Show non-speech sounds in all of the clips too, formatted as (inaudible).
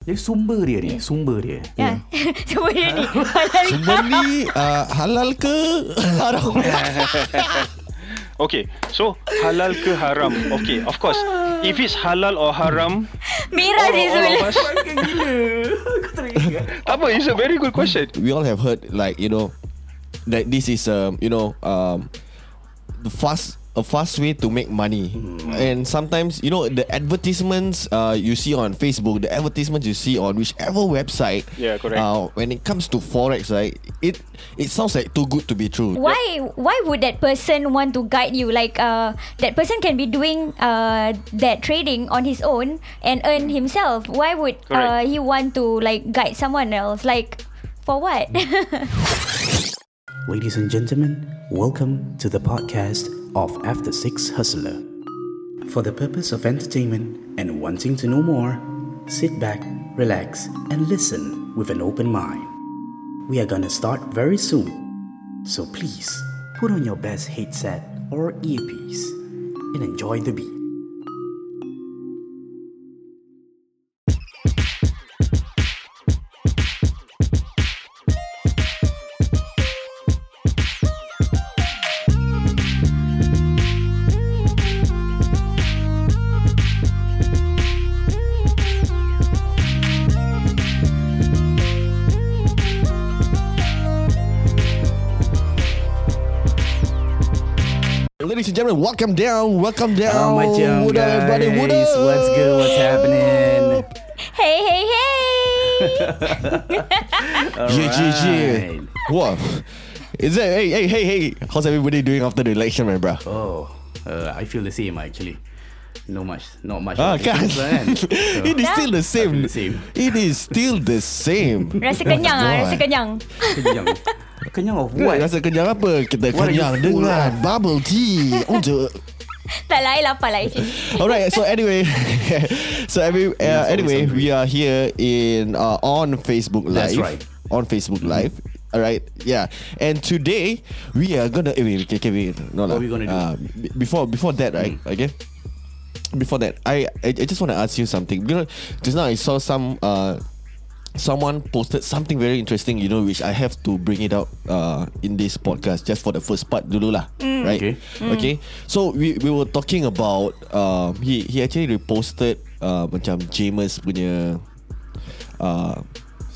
Jadi sumber dia ni, sumber dia. Ya. (laughs) Semua dia ni. Sumber ni uh, halal ke haram? (laughs) Okay, so halal ke haram? Okay, of course. If it's halal or haram, Merah all, sih all of Zul. us, Kan (laughs) teringat. tak apa, it's a very good question. we all have heard like you know that this is um you know um the fast a fast way to make money and sometimes you know the advertisements uh, you see on facebook the advertisements you see on whichever website Yeah, correct. uh, when it comes to forex right it it sounds like too good to be true Why why would that person want to guide you? Like uh that person can be doing uh that trading on his own and earn himself. Why would uh he want to like guide someone else? Like for what? (laughs) Ladies and gentlemen, welcome to the podcast of After Six Hustler. For the purpose of entertainment and wanting to know more, sit back, relax, and listen with an open mind. We are gonna start very soon, so please put on your best headset or earpiece and enjoy the beat. Gentlemen welcome down welcome down Oh, macam What up, everybody? What up? what's good, what's happening? hey hey hey. (laughs) Yeah, yeah, yeah. What? Is that hey hey hey hey? How's everybody doing after the election, my bro? Oh, uh, I feel the same actually. No much, not much. Ah, kan? difference lah kan? (laughs) So, It is still the same. The same. It is still the same. (laughs) Rasa kenyang ah, rasa kenyang. kenyang. Kenyang of What? what? Rasa kenyang apa? Kita What are kenyang dengan of? bubble tea. Untuk (laughs) Tak lain lapar lah actually. Alright, so anyway, (laughs) so every, uh, anyway, we are here in uh, on Facebook Live. That's right. On Facebook Live. Alright, yeah. And today we are gonna. Eh, wait, okay, okay, wait. No, lah. What we gonna do? Uh, b- before before that, right? Okay. Before that, I I, I just want to ask you something. Because just now I saw some uh someone posted something very interesting, you know, which I have to bring it out uh, in this podcast just for the first part dulu lah, right? Okay. Okay. So we we were talking about uh, he he actually reposted uh, macam James punya uh,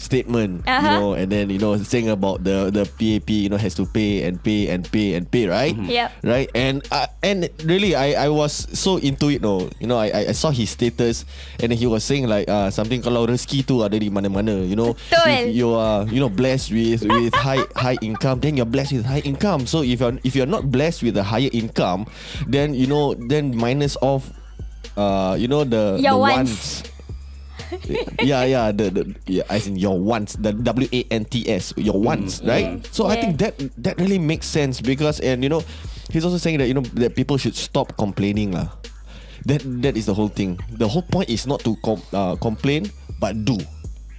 statement, you Uh-huh. know, and then you know saying about the the PAP, you know, has to pay and pay and pay and pay, right? Yep. Right. And uh, and really, I I was so into it, no, you know, I I saw his status, and then he was saying like uh, something kalau rezeki tu ada di mana-mana, you know, Betul. if you are you know blessed with with high high income, then you're blessed with high income. So if you're if you're not blessed with a higher income, then you know then minus off, uh, you know the Your the wants. Yeah, yeah, the, the yeah, as in your wants, the W A N T S, your wants, right? So I think that that really makes sense because, and you know, he's also saying that you know that people should stop complaining, lah. That that is the whole thing. The whole point is not to com- uh, complain, but do.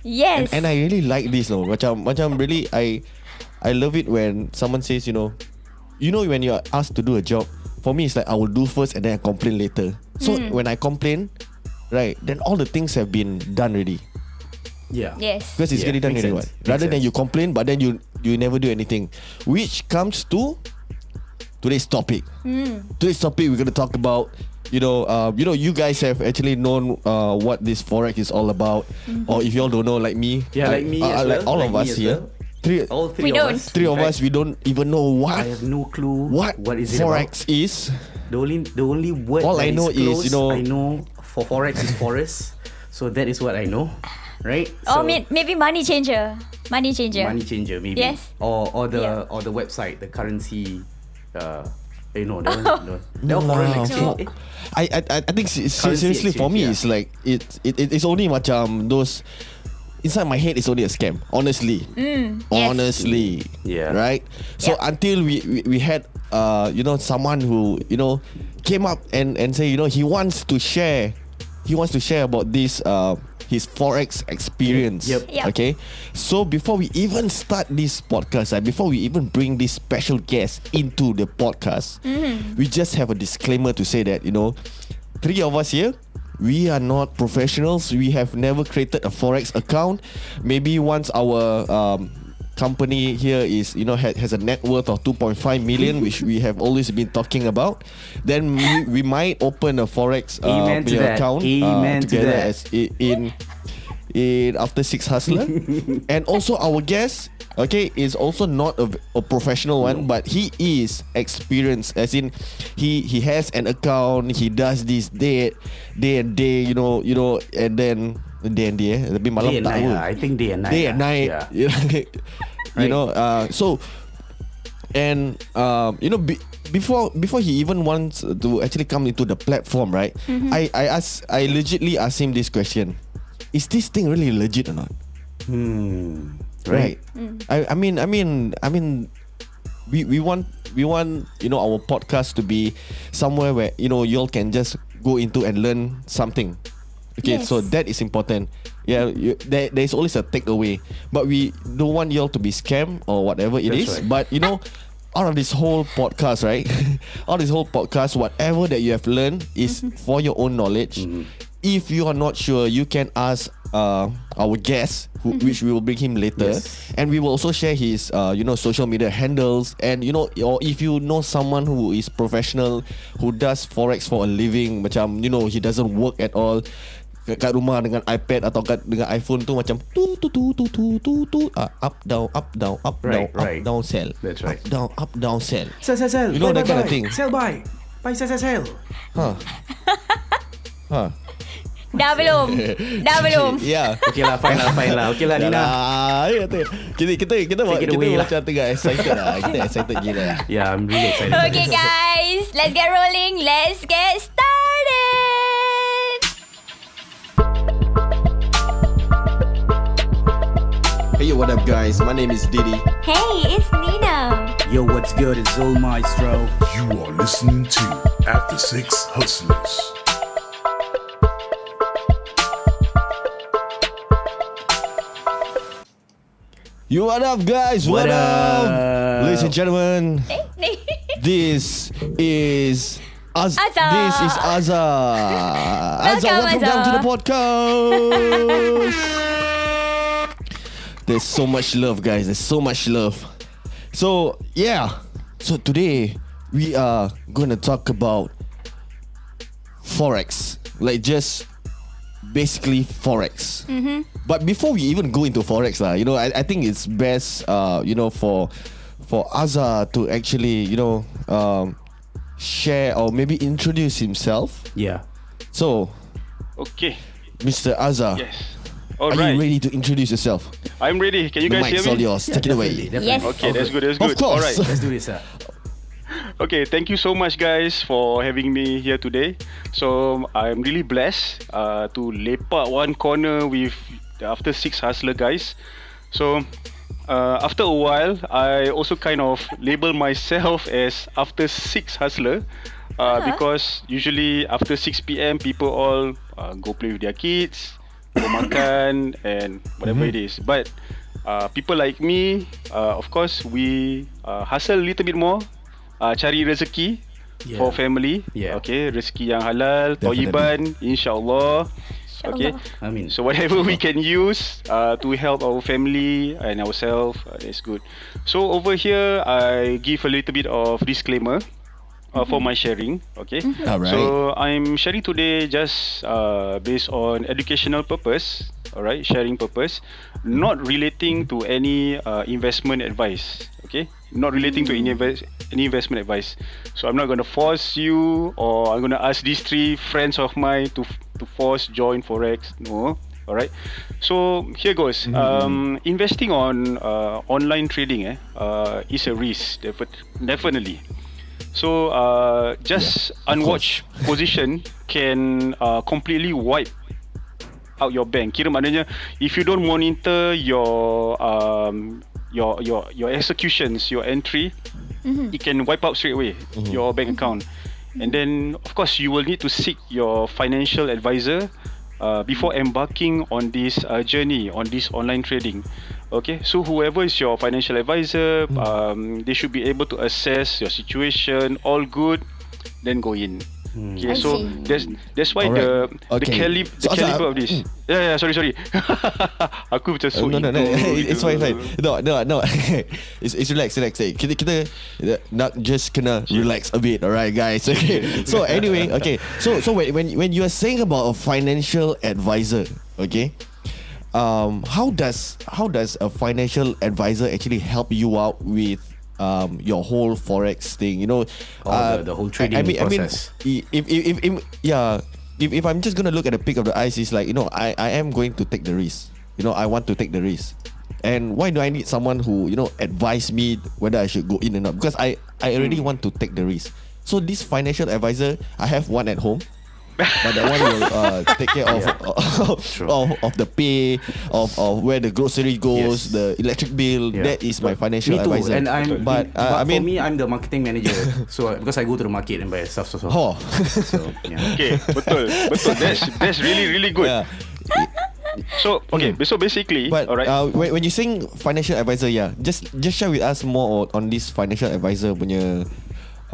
Yes. And, and I really like this, no. Macam macam really, I I love it when someone says, you know, you know when you're asked to do a job. For me, it's like I will do first and then I complain later. So when I complain, right, then all the things have been done already. Yeah. yes. Because it's Yeah, already done anyway. Rather Makes than you complain, but then you you never do anything, which comes to today's topic. Today's topic we're gonna talk about. You know, uh, you know, you guys have actually known uh, what this forex is all about, or if you all don't know, like me, Yeah, I- like me uh, as like well, all like of us here, well. three, All three We of don't. us. three of us, we don't even know what I have no clue what, what is it forex is. The only the only word All that I know is, close, you know- I know for forex is forest. So that is what I know. Right? Oh, so, may- maybe money changer. Money changer. money changer maybe. Yes. Or or the Yeah. or the website, the currency uh eh no, that (laughs) one, no. That No foreign exchange. eh? I I I I think se- se- Currency seriously for me yeah. it's like it, it it it's only macam those inside my head it's only a scam honestly Mm, yes. honestly Yeah. right so Yeah. until we, we we had uh you know someone who you know came up and and say you know he wants to share he wants to share about this uh his forex experience Yep. Yep. okay so before we even start this podcast uh, before we even bring this special guest into the podcast Mm-hmm. we just have a disclaimer to say that you know three of us here we are not professionals. We have never created a forex account. Maybe once our um, company here is you know ha- has a net worth of 2.5 million which we have always been talking about. Then we, we might open a forex uh, to account to together that. as in in after six hustler. (laughs) And also our guest okay is also not a, a professional one but he is experienced as in he he has an account he does this day day and day you know you know and then day and day eh tapi malam Day tak night tahu. lah. I think day and night. day lah. and night Yeah. (laughs) you know, you Right. know uh, so and um, you know be, before before he even wants to actually come into the platform right I I ask I legitly asked him this question is this thing really legit or not Hmm. right I, I mean I mean I mean we we want we want you know our podcast to be somewhere where you know y'all can just go into and learn something okay Yes. so that is important yeah you, there, there's always a takeaway but we don't want y'all to be scammed or whatever it is. That's right. but you know out of this whole podcast right (laughs) out of this whole podcast whatever that you have learned is (laughs) for your own knowledge if you are not sure you can ask uh, our guest who, which we will bring him later Yes. and we will also share his uh, you know social media handles and you know or if you know someone who is professional who does forex for a living macam you know he doesn't work at all kat kat rumah dengan iPad atau kat dengan iPhone tu macam tu tu tu tu tu tu tu uh, up down up down up Right, down right. up down sell That's right. up down up down sell Sell, sell, sell. You know buy, that buy, kind of buy. thing. Sell, buy. Buy, sell, sell, sell. huh (laughs) huh Dah belum? (laughs) Dah belum? (laughs) yeah Okay lah, fine lah, fine lah. Okay lah, Nina. lah, ya, tu. Kita kita kita kita away lah. macam tengah excited lah. Kita excited gila lah. Yeah, I'm really excited. Okay guys, let's get rolling. Let's get started. Hey, what up guys? My name is Diddy. Hey, it's Nina. Yo, what's good? It's Zul Maestro. You are listening to After Six Hustlers. You what up guys? What, What up? up? Ladies and gentlemen, (laughs) this is Az- Azhar. This is Azhar. Azhar, welcome down to the podcast. (laughs) There's so much love, guys. There's so much love. So yeah. So today we are gonna talk about forex, like just basically forex. But before we even go into forex, lah, you know, I, I think it's best, uh, you know, for for Azhar to actually, you know, um, share or maybe introduce himself. Yeah. So, Okay. Mr. Azhar, Yes. Are All right. you ready to introduce yourself? I'm ready. Can you the guys hear mic's all me? yours. Take it away. definitely, Yes. Okay, that's good. That's Of good. course. All right. Let's do this, sir. Okay, thank you so much, guys, for having me here today. So I'm really blessed uh, to lepak one corner with After Six Hustler guys. So uh, after a while, I also kind of label myself as After Six Hustler. Uh, Because usually after 6 p.m. people all uh, go play with their kids, makan and whatever it is. But uh, people like me, uh, of course, we uh, hustle a little bit more, uh, cari rezeki Yeah. for family. Yeah. Okay, rezeki yang halal, Definitely. toiban, insyaAllah. Okay. I mean, So whatever we can use uh, to help our family and ourselves, uh, that's good. So over here, I give a little bit of disclaimer uh, for my sharing. Okay. Alright. So I'm sharing today just uh, based on educational purpose. Alright, sharing purpose, not relating to any uh, investment advice. Okay, not relating to any, invest- any investment advice. So I'm not going to force you, or I'm going to ask these three friends of mine to to force join forex. No. Alright. So here goes. Um, investing on uh, online trading eh, uh, is a risk, defi- definitely. So uh, just unwatched (laughs) position can uh, completely wipe out your bank. Kira maknanya if you don't monitor your um, your your your executions, your entry, it can wipe out straight away your bank account. And then of course you will need to seek your financial advisor uh, before embarking on this uh, journey on this online trading. Okay, so whoever is your financial advisor, um, they should be able to assess your situation. All good, then go in. Okay, I so see. that's that's why Alright. the the, Okay. calib- the So, Azhar, caliber of this. Yeah, yeah, sorry, sorry. (laughs) Aku macam so Uh, no, no, no. (laughs) It's fine, gitu. fine. No, no, no. (laughs) it's, it's relax, relax. eh. Kita, kita uh, not just kena relax a bit, alright, guys. Okay. So anyway, okay. So, so when when when you are saying about a financial advisor, okay, um, how does how does a financial advisor actually help you out with um your whole forex thing? You know, Oh, uh, the- the whole I- I, trading mean, I mean, process. i- if, if, if, if yeah, if, if I'm just gonna look at the pick of the eyes, it's like you know, I, I am going to take the risk. You know, I want to take the risk. And why do I need someone who you know advise me whether I should go in or not? Because I I already want to take the risk. So this financial advisor, I have one at home. But that one will uh, take care of, (laughs) (laughs) of of the pay, of, of where the grocery goes, Yes. the electric bill. Yeah. That is my financial Me too, advisor. and I'm. but uh, I for mean, me, I'm the marketing manager. (laughs) so uh, because I go to the market and buy stuff, so so. oh, so yeah. Okay, betul, betul. That's that's really really good. yeah. So okay, so basically, But alright. uh, when, when you saying financial advisor, yeah, just just share with us more on, on this financial advisor punya,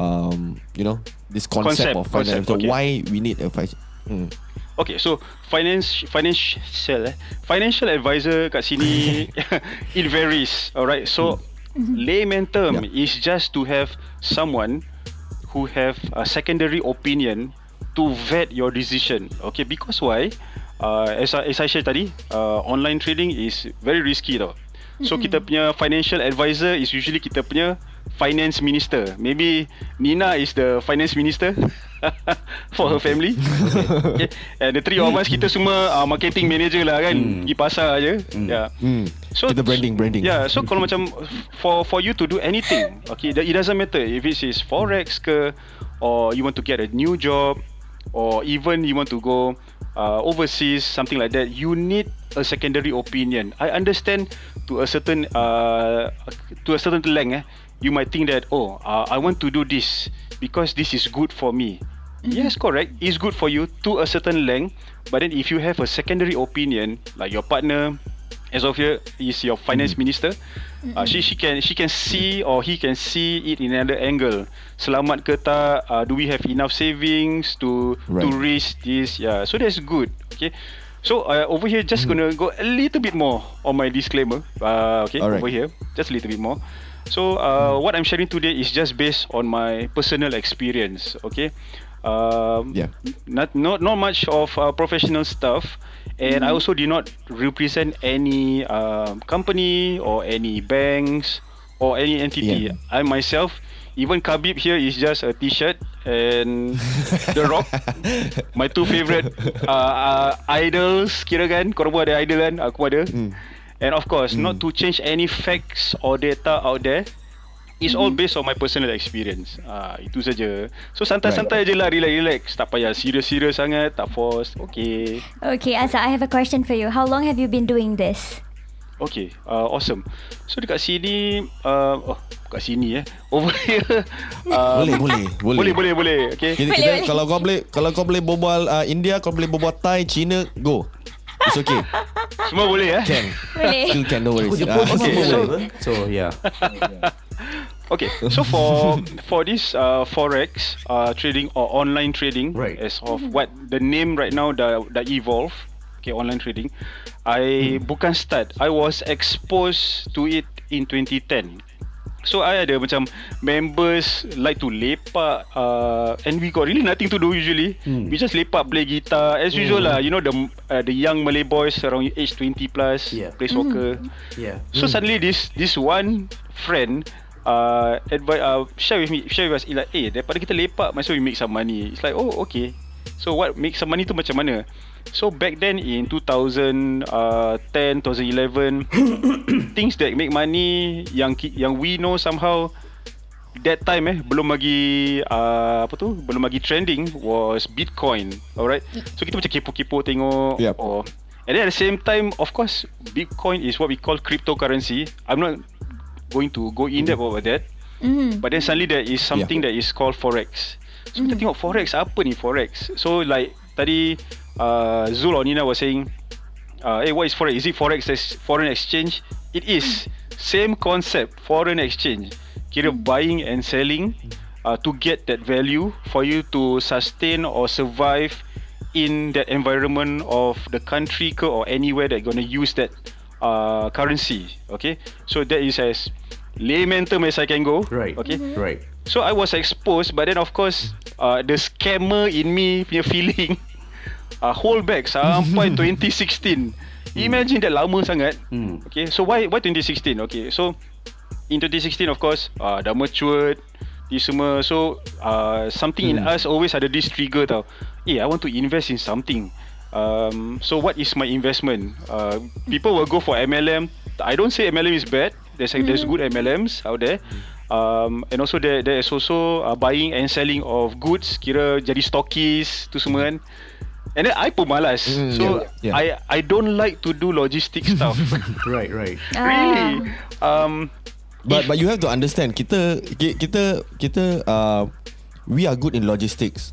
um, you know, this concept, Concept, of financial. concept, okay. Why we need a fi- mm. Okay, so finance financial eh, financial advisor kat sini (laughs) it varies. Alright, so layman term Yeah. is just to have someone who have a secondary opinion to vet your decision. Okay, because why? Uh, as, I, as I shared tadi, uh, online trading is very risky tau. So kita punya financial advisor is usually kita punya finance minister. Maybe Nina is the finance minister (laughs) for her family. okay. And the three of us kita semua uh, marketing manager lah kan. Pergi pasar aje. Yeah. Mm. Kita branding, branding. Yeah, so kalau macam for for you to do anything, (laughs) okay, it doesn't matter if it is forex ke or you want to get a new job or even you want to go uh, overseas something like that, you need a secondary opinion. I understand to a certain uh, to a certain length eh, you might think that oh, uh, I want to do this because this is good for me. Yes, correct. It's good for you to a certain length, but then if you have a secondary opinion, like your partner, as of here is your finance minister uh, she she can she can see or he can see it in another angle. Selamat ke tak? Uh, do we have enough savings to to Right. risk this? Yeah so that's good okay so uh, over here just gonna go a little bit more on my disclaimer. Uh, okay over here just a little bit more. So uh, what I'm sharing today is just based on my personal experience okay? Um, Yeah. not not not much of uh, professional stuff and I also did not represent any um, company or any banks or any entity. Yeah. I myself even Khabib here is just a t-shirt and The Rock (laughs) my two favorite uh, uh, idols kira kan korang pun ada idol kan aku ada and of course not to change any facts or data out there It's all based on my personal experience. Ah, itu saja. So santai-santai je lah, relax-relax. Tak payah serius-serius sangat, tak force. Okay. Okay, Asa, I have a question for you. How long have you been doing this? Okay, uh, awesome. So dekat sini, uh, oh, kat sini eh. (laughs) Over here. Uh, (laughs) Boleh, boleh, (laughs) boleh. Boleh, boleh, boleh. Okay. Kita, kita boleh. kalau kau boleh kalau kau boleh berbual uh, India, kau boleh berbual Thai, China, go. It's okay. Semua boleh eh? Can. Boleh. Still can, no worries. Semua okay, boleh so-? So yeah. Okay, so for for this uh, forex uh, trading or online trading, Right. as of what the name right now the the evolve, okay, online trading, I bukan start. I was exposed to it in 2010. So I ada macam members like to lepak uh, and we got really nothing to do usually. We just lepak play guitar as usual lah. You know the uh, the young Malay boys around age 20 plus Yeah. play soccer. Yeah. So suddenly this this one friend uh, advise uh, share with me share with us like eh daripada kita lepak might as well we make some money. It's like oh okay. So what make some money tu macam mana? So back then in 2010 2011 (coughs) things that make money yang ki- yang we know somehow that time eh belum lagi uh, apa tu belum lagi trending was Bitcoin alright? So kita macam kepo-kepo tengok Yep. oh and then at the same time of course Bitcoin is what we call cryptocurrency. I'm not going to go in depth over that. Mm-hmm. but then suddenly there is something that is called forex. So kita tengok forex apa ni forex? So like tadi uh, Zul or Nina was saying uh, hey, what is forex? Is it forex foreign exchange? It is same concept, foreign exchange. Kira buying and selling uh, to get that value for you to sustain or survive in that environment of the country ke or anywhere that going to use that uh, currency. Okay, so that is as layman term as I can go. Right. Okay. Right. So I was exposed, but then of course, uh, the scammer in me punya feeling, (laughs) uh, hold back sampai (laughs) 2016. Imagine that lama sangat. Hmm. Okay, so why why 2016? Okay, so in 2016 of course, uh, dah matured, ni semua. So uh, something in us always ada this trigger tau. Eh, I want to invest in something. Um, so what is my investment? Uh, people will go for MLM. I don't say MLM is bad. There's there's good MLMs out there. Um, and also there there is also uh, buying and selling of goods. Kira jadi stockist tu semua kan. And then I pun malas. Mm, so yeah, yeah. I I don't like to do logistic (laughs) stuff. Right. Right. really. Um, But but you have to understand kita ki- kita kita uh, we are good in logistics.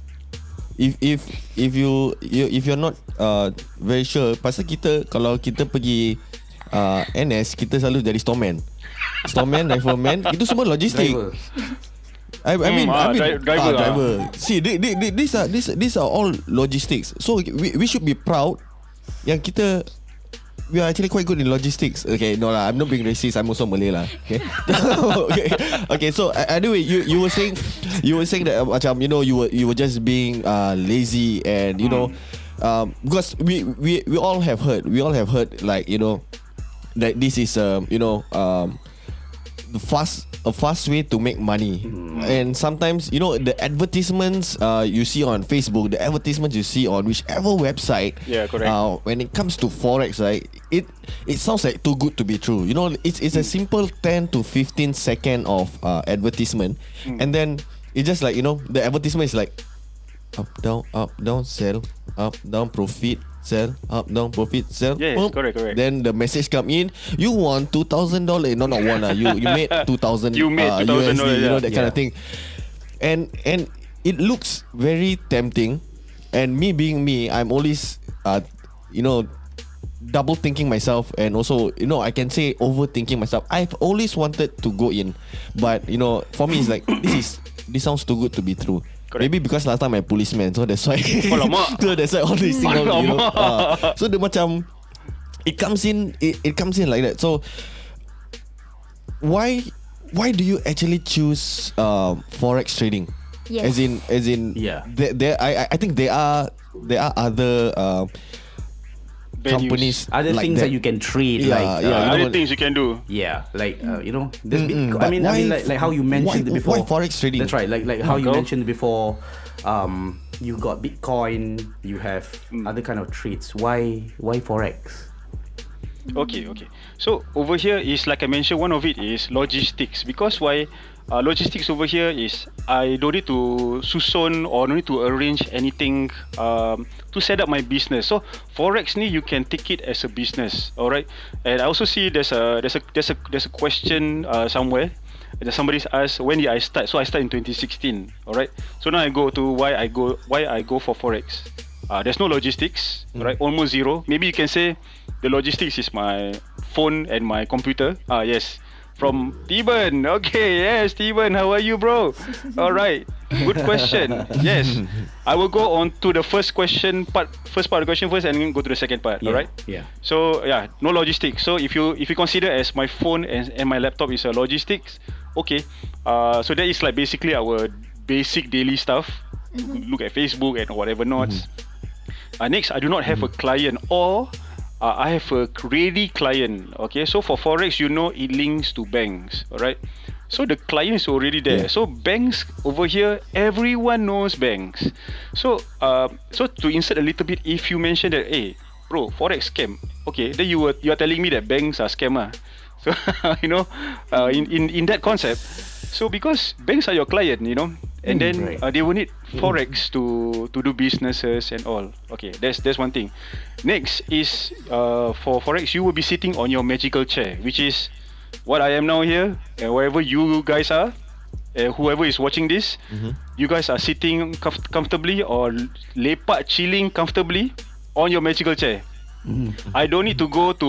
If if if you, you if you're not uh, very sure pasal kita kalau kita pergi uh, NS kita selalu jadi storeman. Storeman, (laughs) rifleman itu semua logistik. Driver. I, I mean, Hmm, ah, I mean, dri- driver ah, ah. driver. See, they, they, they, these are these these are all logistics. So we we should be proud yang kita we are actually quite good in logistics. Okay, no lah, I'm not being racist. I'm also Malay lah. Okay, (laughs) okay, okay. So uh, anyway, you you were saying you were saying that uh, macam you know you were you were just being uh, lazy and you know um, because we we we all have heard we all have heard like you know that this is um, you know um, the fast a fast way to make money. And sometimes you know the advertisements uh, you see on facebook the advertisements you see on whichever website Yeah, correct. uh, when it comes to forex right it it sounds like too good to be true. You know it's it's a simple 10 to 15 second of uh, advertisement. And then it's just like you know the advertisement is like up down up down sell up down profit sell up down profit sell Yes, correct, correct. then the message come in you won two thousand dollar no not one uh, you you made (laughs) two thousand You made uh, $2,000, you know yeah. that kind of thing. And and it looks very tempting. And me being me I'm always uh you know double thinking myself and also you know I can say overthinking myself. I've always wanted to go in but you know for me it's like this is this sounds too good to be true Correct. Maybe because last time I'm policeman So that's why Alamak. (laughs) So that's why all these things all, you know, uh, So dia macam It comes in it, it comes in like that So Why Why do you actually choose uh, Forex trading Yes. As in As in Yeah. there, there, I, I- I think there are There are other uh, Venues. Companies Other like things that. you can trade, Yeah, like yeah, uh, you know other things you can do. Yeah, like uh, you know, been, but I mean, I mean, like, like how you mentioned why- before. why forex trading? That's right. Like like how you Go. mentioned before. Um, you got Bitcoin. You have Mm. other kind of trades. Why why forex? Okay, okay. So over here is like I mentioned, one of it is logistics. Because why? Uh, logistics over here is I don't need to susun or don't need to arrange anything um, to set up my business. So forex ni you can take it as a business, all right. And I also see there's a there's a there's a there's a question uh, somewhere. that Somebody's asked when did I start? So I start in 2016. All right. So now I go to why I go why I go for forex. Uh, there's no logistics, right? Almost zero. Maybe you can say the logistics is my phone and my computer. Ah, yes. From Steven. Okay, yes, Steven. How are you, bro? (laughs) All right. Good question. Yes. I will go on to the first question part, first part of the question first, and then go to the second part. Yeah, All right. yeah. So yeah, no logistics. So if you if you consider as my phone and, and my laptop is a logistics, okay. Uh, so that is like basically our basic daily stuff. Look at Facebook and whatever nots. Uh, next, I do not have a client or uh, I have a ready client. Okay, so for forex, you know it links to banks. All right. So the client is already there. Yeah. So banks over here, everyone knows banks. So uh, so to insert a little bit, if you mention that, hey, bro, forex scam. Okay, then you were you are telling me that banks are scammer. (laughs) So you know, uh, in in in that concept. So because banks are your client, you know, and then right. uh, they will need forex to to do businesses and all. Okay, that's that's one thing. Next is uh, for forex, you will be sitting on your magical chair, which is what I am now here, and wherever you guys are, uh, whoever is watching this, you guys are sitting comf- comfortably or lepak chilling comfortably on your magical chair. I don't need to go to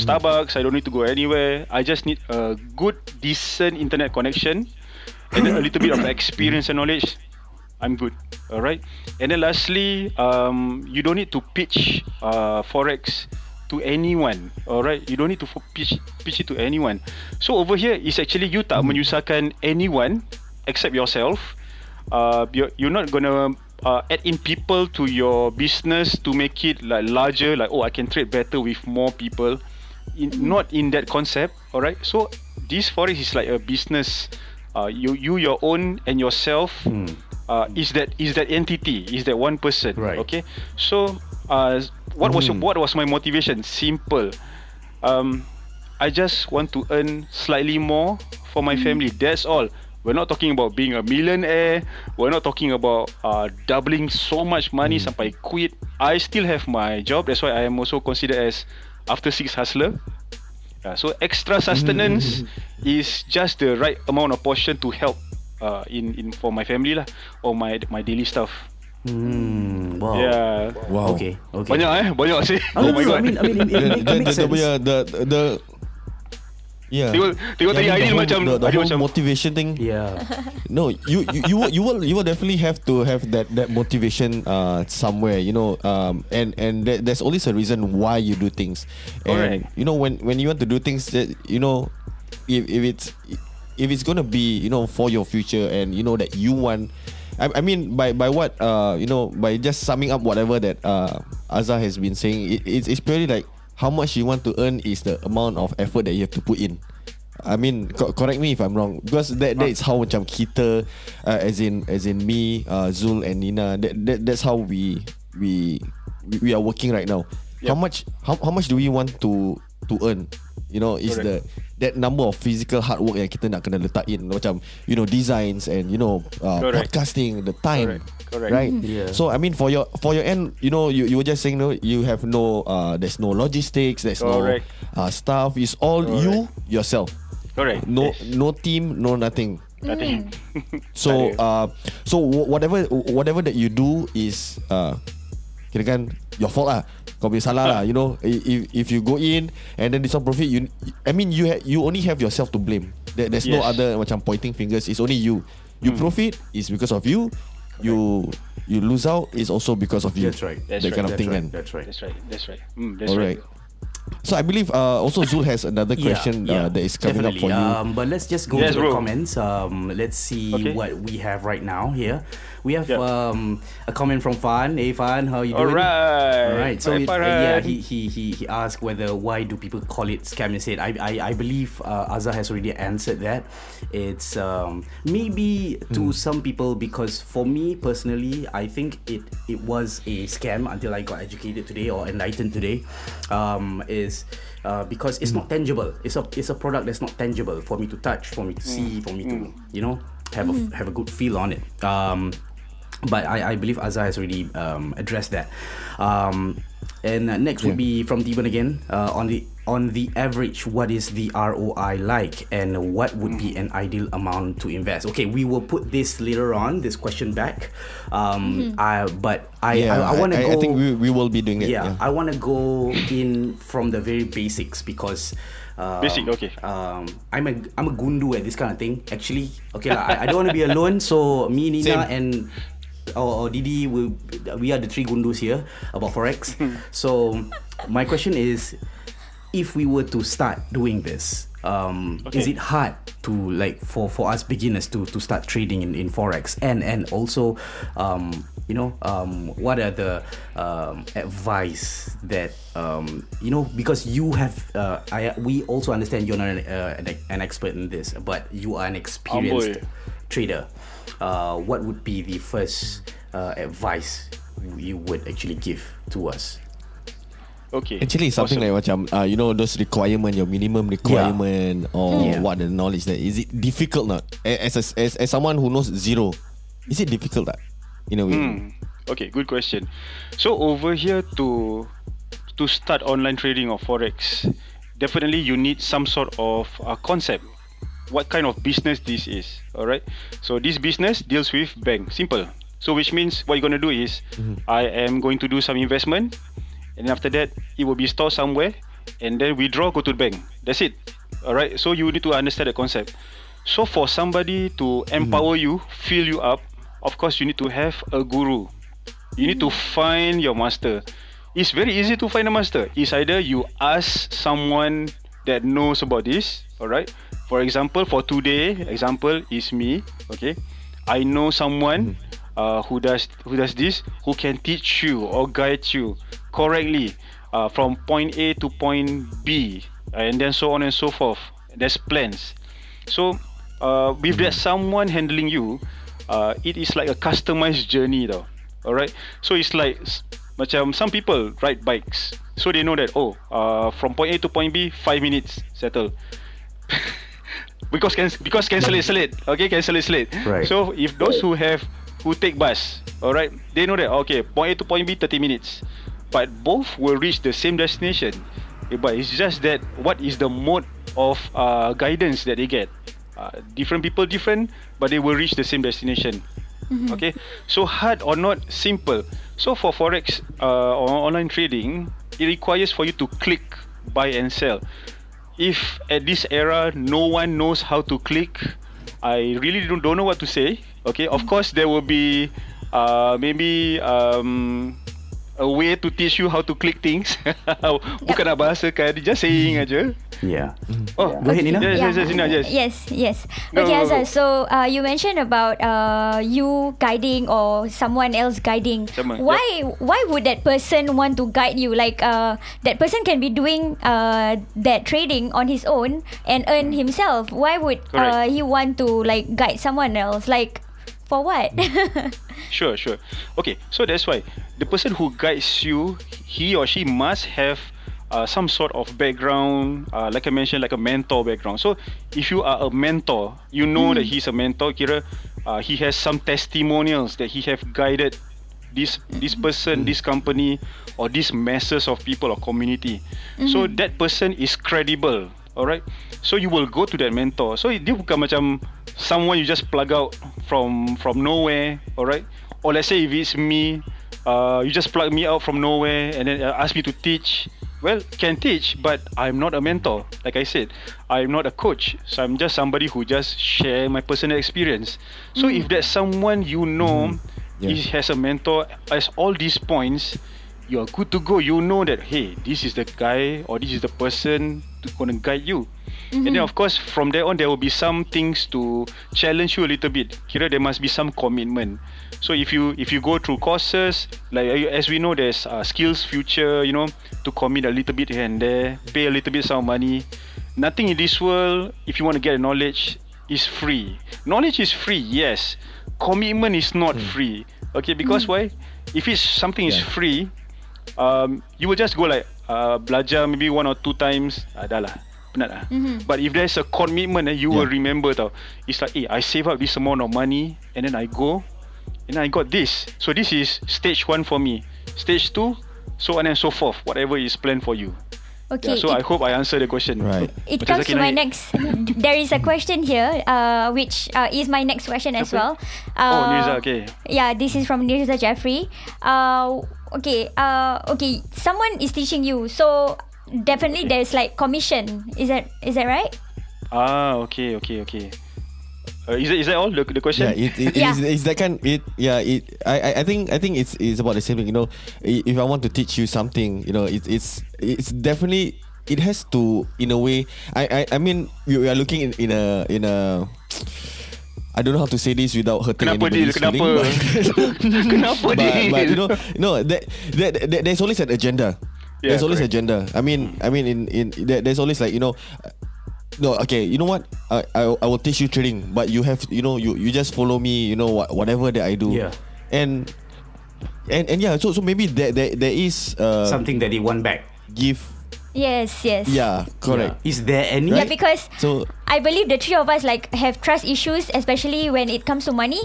Starbucks. I don't need to go anywhere. I just need a good, decent internet connection, and then a little bit of (coughs) experience and knowledge, I'm good. All right. And then lastly, um, you don't need to pitch uh, forex to anyone. All right. You don't need to pitch pitch it to anyone. So over here is actually you tak menyusahkan anyone except yourself. Uh, you're, you're not gonna uh, add in people to your business to make it like larger. Like oh, I can trade better with more people. In, not in that concept. All right. So this forex is like a business. Uh, you you your own and yourself uh, is that is that entity is that one person Right. okay? So uh, what was your, what was my motivation? Simple. Um, I just want to earn slightly more for my family. That's all. We're not talking about being a millionaire. We're not talking about uh, doubling so much money sampai quit. I still have my job. That's why I am also considered as after six hustler uh, so extra sustenance is just the right amount of portion to help uh, in in for my family lah or my my daily stuff. Hmm. Wow. Yeah. Wow. Okay. Okay. Banyak eh, banyak sih. Oh, Oh, my god. I mean, I mean, it, the, it, the, it the, makes the, sense. punya, the, the, yeah. Tengok tengok tadi Yeah, I Aidil the macam the, the whole macam motivation thing. Yeah. (laughs) No, you, you you will you will you will definitely have to have that that motivation uh somewhere, you know, um and and there, there's always a reason why you do things. And Correct. you know when when you want to do things that you know if if it's if it's going to be, you know, for your future and you know that you want I, I mean by by what uh you know by just summing up whatever that uh Azhar has been saying it, it's it's purely like how much you want to earn is the amount of effort that you have to put in. I mean, co- correct me if I'm wrong because that that is how macam kita, uh, as in as in me, uh, Zul and Nina. That, that that's how we we we are working right now. How Yep. much how, how much do we want to to earn? You know, is the that number of physical hard work yang kita nak kena letak in macam you know designs and you know uh, Correct. podcasting, the time, Correct. Correct. right? Yeah. So I mean for your for your end, you know, you, you were just saying no, you have no uh, there's no logistics, there's Correct. no uh, stuff. It's all you yourself. Correct. No Yes. no team, no nothing. Nothing. So (laughs) Tak ada. uh, so wh- whatever whatever that you do is uh, kira kan your fault lah. Kau punya salah lah. You know, I- if if you go in and then this one profit, you I mean you ha- you only have yourself to blame. There, there's no Yes. other macam pointing fingers. It's only you. You profit is because of you. You you lose out is also because of you. That's right. That's that kind right. of thing, right. man. That's right. That's right. That's right. Mm, that's Alright. right. So I believe uh, also Zul has another question uh, that is coming up definitely. for you. Um, but let's just go Yes, to the bro. comments. Um, let's see Okay. what we have right now here. We have Yeah. um, a comment from Fan. Hey Fan, how you doing? Alright. All right. So Hi, it, uh, yeah, he, he he he asked whether why do people call it scam instead. I I, I believe uh, Azhar has already answered that. It's um, maybe to some people because for me personally, I think it it was a scam until I got educated today or enlightened today. Um, is uh, because it's not tangible. It's a it's a product that's not tangible for me to touch, for me to see, for me to you know have a have a good feel on it. Um, but I, I believe Azhar has already um, addressed that. Um, and uh, next would be from Deben again uh, on the on the average, what is the ROI like, and what would be an ideal amount to invest? Okay, we will put this later on. This question back. Um, I, but I yeah, I, I want to go. I think we, we will be doing it. yeah, I want to go in from the very basics because. Um, Basic, okay. Um, I'm a I'm a gundu at this kind of thing. Actually, okay lah. I, I don't want to be alone. So me, Nina, Same. and or, or Didi, we we are the three gundus here about forex. (laughs) so my question is, if we were to start doing this, um, is it hard to like for for us beginners to to start trading in, in forex and and also um, you know um, what are the um, advice that um, you know because you have uh, I we also understand you're not an, uh, an, an expert in this but you are an experienced Amboi. trader uh, what would be the first uh, advice you would actually give to us Okay. Actually, something Awesome. like macam uh, you know those requirement, your minimum requirement, or Yeah. what the knowledge that is it difficult not A- as a, as as someone who knows zero, is it difficult that in a way? Hmm. Okay, good question. So over here to to start online trading of forex, definitely you need some sort of uh, concept. What kind of business this is? All right. So this business deals with bank. Simple. So which means what you're gonna do is, mm-hmm. I am going to do some investment, and after that it will be stored somewhere, and then withdraw go to the bank. That's it. All right. So you need to understand the concept. So for somebody to mm-hmm. empower you, fill you up, of course you need to have a guru. You need to mm. find your master. It's very easy to find a master. It's either you ask someone that knows about this, alright? For example, for today, example is me, okay? I know someone uh, who does who does this, who can teach you or guide you correctly uh, from point A to point B, and then so on and so forth. There's plans. So uh, with that someone handling you, uh, it is like a customized journey though. Alright. So it's like macam some people ride bikes. So they know that oh uh, from point A to point B five minutes settle. (laughs) because can because cancel is late. Okay, cancel is late. Right. So if those who have who take bus, alright, they know that okay, point A to point B 30 minutes. But both will reach the same destination. Eh, But it's just that what is the mode of uh, guidance that they get. Uh, different people different, but they will reach the same destination. Okay, so hard or not simple. So for forex uh, or online trading, it requires for you to click, buy and sell. If at this era no one knows how to click, I really don't, don't know what to say. Okay, of course there will be uh, maybe um, a way to teach you how to click things. (laughs) Bukan nak bahasakan, just saying aja. Yeah. Oh, Go ahead, Nina. Yes, yes, yes, Nina, yes. Yes, yes. Go, Okay. Azhar. So uh, you mentioned about uh, you guiding or someone else guiding. Someone, why? Why would that person want to guide you? Like uh, that person can be doing uh, that trading on his own and earn himself. Why would uh, he want to like guide someone else? Like for what? (laughs) Sure, sure. Okay, so that's why the person who guides you, he or she must have uh, some sort of background, uh, like I mentioned, like a mentor background. So if you are a mentor, you know that he's a mentor. Kira, uh, he has some testimonials that he have guided this this person, this company, or these masses of people or community. So that person is credible. Alright. So you will go to that mentor. So dia bukan macam someone you just plug out from from nowhere. Alright. Or let's say if it's me, uh, you just plug me out from nowhere and then uh, ask me to teach. Well, can teach, but I'm not a mentor. Like I said, I'm not a coach. So I'm just somebody who just share my personal experience. So if there's someone you know, Yeah. he has a mentor as all these points you are good to go you know that hey this is the guy or this is the person to gonna guide you and then of course from there on there will be some things to challenge you a little bit. Kira there must be some commitment. So if you if you go through courses like uh, as we know there's uh, skills future you know to commit a little bit here and there pay a little bit some money. Nothing in this world if you want to get knowledge is free. Knowledge is free yes. Commitment is not free. Okay because why? If it's something is free um, you will just go like uh, belajar maybe one or two times uh, dah lah penat lah but if there's a commitment eh, you will remember tau it's like eh, I save up this amount of money and then I go and I got this so this is stage one for me stage two so on and so forth whatever is planned for you okay. yeah, so it- I hope I answer the question Right. It Macam comes to my naik. next. There is a question here, uh, which uh, is my next question as well. Uh, oh Nirza okay Yeah, this is from Nirza Jeffrey. Uh, okay, uh, okay. Someone is teaching you, so definitely there's like commission. Is that is that right? ah okay okay okay uh, is, that, is that all the, the question Yeah, it, it, Yeah. It's, it's that kind. It yeah. It I I- I think I think it's it's about the same thing. You know, if I want to teach you something, you know, it, it's it's definitely it has to in a way. I I, I mean we, we are looking in, in a in a. I don't know how to say this without hurting Kenapa anybody's Kenapa? feeling, (laughs) Kenapa (laughs) but, but, but you know, no, that, that, that there's always an agenda. Yeah, there's always correct. agenda. I mean, I mean, in in there, there's always like you know, no, okay, you know what? I, I I will teach you trading, but you have you know you you just follow me. You know what whatever that I do. Yeah. And and and yeah, so so maybe there there, there is uh, Something that he want back. give. Yes, yes. Yeah, correct. Yeah. Is there any? Yeah, because So I believe the three of us like have trust issues, especially when it comes to money.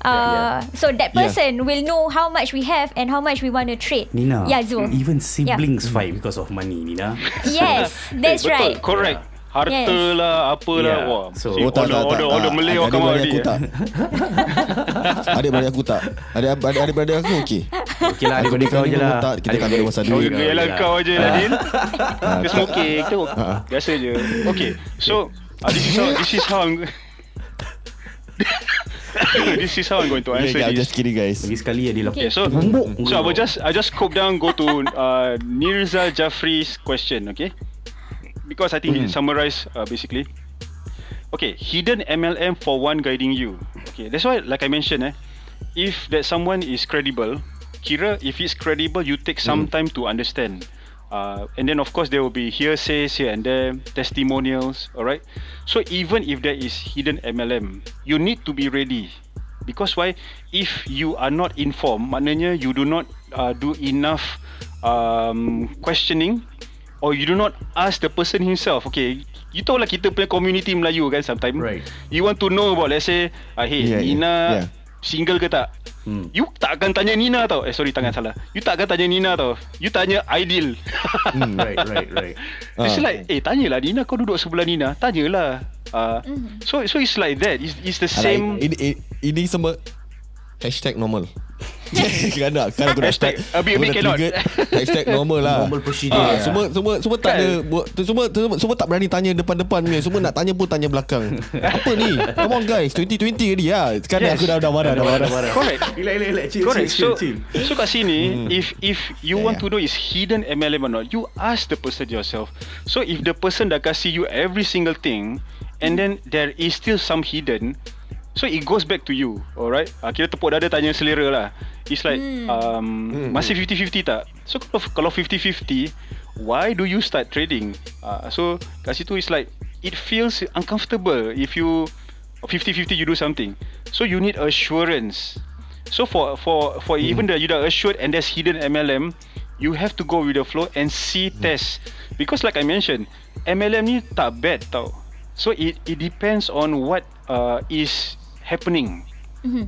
Uh, so that Yeah. person will know how much we have and how much we want to trade. Nina. Yeah, Zul. Even siblings fight because of money, Nina. Yes, (laughs) that's Eh, betul, right. Correct. Harta Yes. lah, apalah. Yeah. Wah. So- Oh tak the, tak all tak the tak. Malay Adik- already. aku eh. tak Adik beradik aku tak Adik adik adik beradik aku okey Okay lah, adik-beradik kau je lah. Tak, kita tak ada masa Oh, duit. Yalah Yalah. kau je lah Din (laughs) Dia smoking Kita Ah. biasa je Okay So uh, This is how This is how I'm (laughs) (laughs) this is how I'm going to Yeah, answer yeah, I'm this. just kidding, guys. Lagi sekali ya dia Okay, so so I will just I just scope down go to uh, Nirza Jaffrey's question, okay? Because I think it summarize uh, basically. Okay, hidden MLM for one guiding you. Okay, that's why like I mentioned, eh, if that someone is credible, kira if it's credible, you take some time to understand. Uh, and then of course there will be hearsays here and there, testimonials, alright? So even if there is hidden MLM, you need to be ready. Because why? If you are not informed, maknanya you do not uh, do enough um, questioning or you do not ask the person himself. Okay, you tahu lah kita punya community Melayu kan sometimes. Right. You want to know about let's say, uh, hey, Yeah, yeah, Nina yeah. single ke tak? Hmm. You tak akan tanya Nina tau. Eh sorry tangan salah. You tak akan tanya Nina tau. You tanya Aidil. Hmm. Right, right, right. (laughs) It's Ah. like eh tanyalah Nina kau duduk sebelah Nina. Tanyalah. Uh, So so it's like that. It's, it's the Alah, same. Ini, ini, ini semua Hashtag normal (laughs) Kan tak Kan aku dah Hashtag, start a bit- a bit cannot. triggered. Hashtag normal lah Normal procedure, Ah, ya. Semua semua semua tak Kan? ada buat- Semua semua, semua tak berani tanya depan-depan punya. Semua nak tanya pun tanya belakang Apa ni Come on guys 2020 ni ya. Sekarang Yes. aku dah dah marah dah marah Correct. Relax, relax, relax. Chill, Correct. chill, So, chill, chill. so kat sini, if if you Yeah, want yeah. to know is hidden MLM or not, you ask the person yourself. So if the person dah kasih you every single thing, and then there is still some hidden, so it goes back to you, alright? Uh, kira tepuk dada tanya selera lah. It's like um, masih 50-50 tak? So kalau kalau 50-50, why do you start trading? Uh, so kat situ it's like it feels uncomfortable if you 50-50 you do something. So you need assurance. So for for for even the you dah assured and there's hidden MLM, you have to go with the flow and see test. Because like I mentioned, MLM ni tak bad tau. So it it depends on what uh, is happening.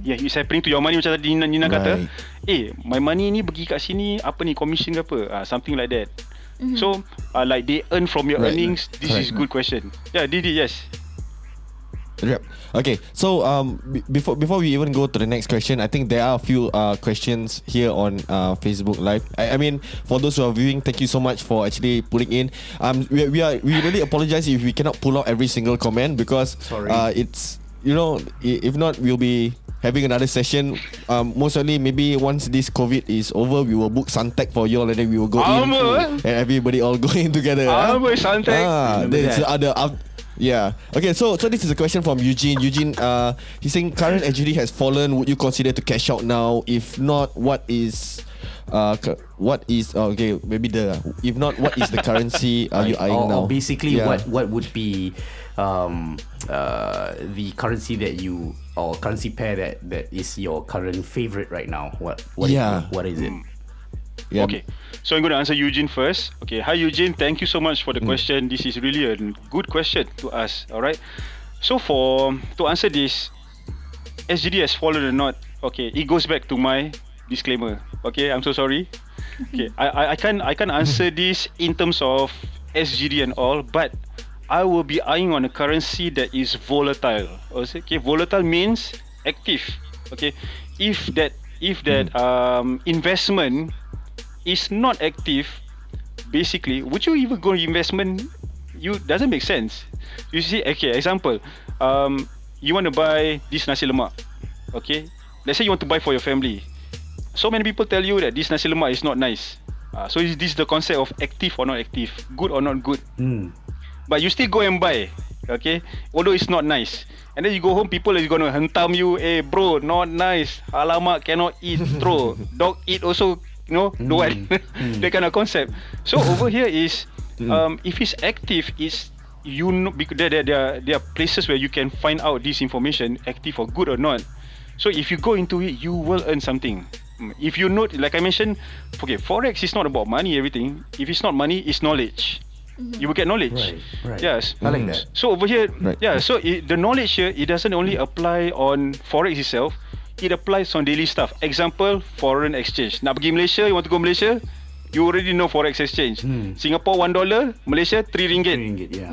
Yeah, it's happening to your money macam tadi Nina, Nina kata. Right. Eh, my money ni pergi kat sini apa ni commission ke apa? Uh, something like that. So uh, like they earn from your Right, earnings. This is correct. good question. Yeah, Didi, yes. Yep. Okay, so um, b- before before we even go to the next question, I think there are a few uh, questions here on uh, Facebook Live. I, I mean, for those who are viewing, thank you so much for actually putting in. Um, we, we are we really apologize if we cannot pull out every single comment because Sorry. uh, it's you know if not we'll be having another session. Um, most likely maybe once this COVID is over, we will book Suntec for you all and then we will go in Apa? and everybody all (laughs) go in together. ah. Apa, Suntec? Ah, Remember there's that. Other out. Yeah. Okay. So so this is a question from Eugene. Eugene, uh, he's saying current HGD has fallen. Would you consider to cash out now? If not, what is, uh, what is oh, okay? Maybe the if not, what is the currency (laughs) are you Right. eyeing or, now? or basically Yeah. what what would be um, uh, the currency that you or currency pair that that is your current favorite right now what what Yeah. is, what is it Yeah. Okay. So I'm going to answer Eugene first. Okay. Hi Eugene, thank you so much for the question. This is really a good question to ask. All right. So for to answer this, SGD has fallen or not? Okay, it goes back to my disclaimer. Okay, I'm so sorry. Okay, (laughs) I I, I can I can answer (laughs) this in terms of SGD and all, but I will be eyeing on a currency that is volatile. Okay, volatile means active. Okay, if that if that um, investment is not active, basically, would you even go investment? You doesn't make sense. You see, okay, example, um, you want to buy this nasi lemak, okay? Let's say you want to buy for your family. So many people tell you that this nasi lemak is not nice. Uh, so is this the concept of active or not active, good or not good? Hmm. But you still go and buy, okay? Although it's not nice. And then you go home, people is gonna hentam you. Hey, bro, not nice. Alamak, cannot eat. Throw. (laughs) Dog eat also. You know, don't hmm. want. (laughs) Hmm. that kind of concept. So (laughs) over here is, hmm. um, if it's active, is you know because there, there, there, are, there are places where you can find out this information, active or good or not. So if you go into it, you will earn something. Mm, If you know, like I mentioned, okay, forex is not about money. Everything. If it's not money, it's knowledge. Mm-hmm. You will get knowledge. Right, right. Yes. Mm. I like that. So over here, Right. yeah. So it, the knowledge here, it doesn't only apply on forex itself. It applies on daily stuff. Example, foreign exchange. Nak pergi Malaysia, you want to go Malaysia, you already know forex exchange. Singapore one dollar, Malaysia three ringgit. Three ringgit yeah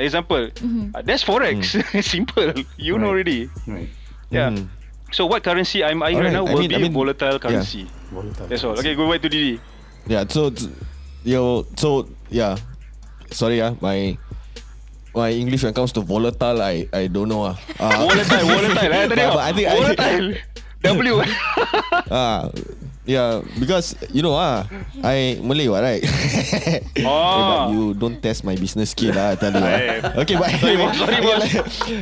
Example, Uh, that's forex. (laughs) Simple. You know Right. already. right Yeah. Mm. So what currency I'm eyeing right Alright, now I will mean- be I mean- volatile yeah. currency. Volatile That's all. currency. Okay, go back to Didi. Yeah. So t- yo. So yeah. Sorry ah, my my English when it comes to volatile, I I don't know ah. Uh, Volatile, volatile. Eh, tadi But- but I think I- volatile. (laughs) W. Ah, yeah, because you know ah, I Malay what right? (laughs) Eh, but Oh. you don't test my business skill lah. I tell you. Ah. Okay, but Sorry, boss. Sorry, boss.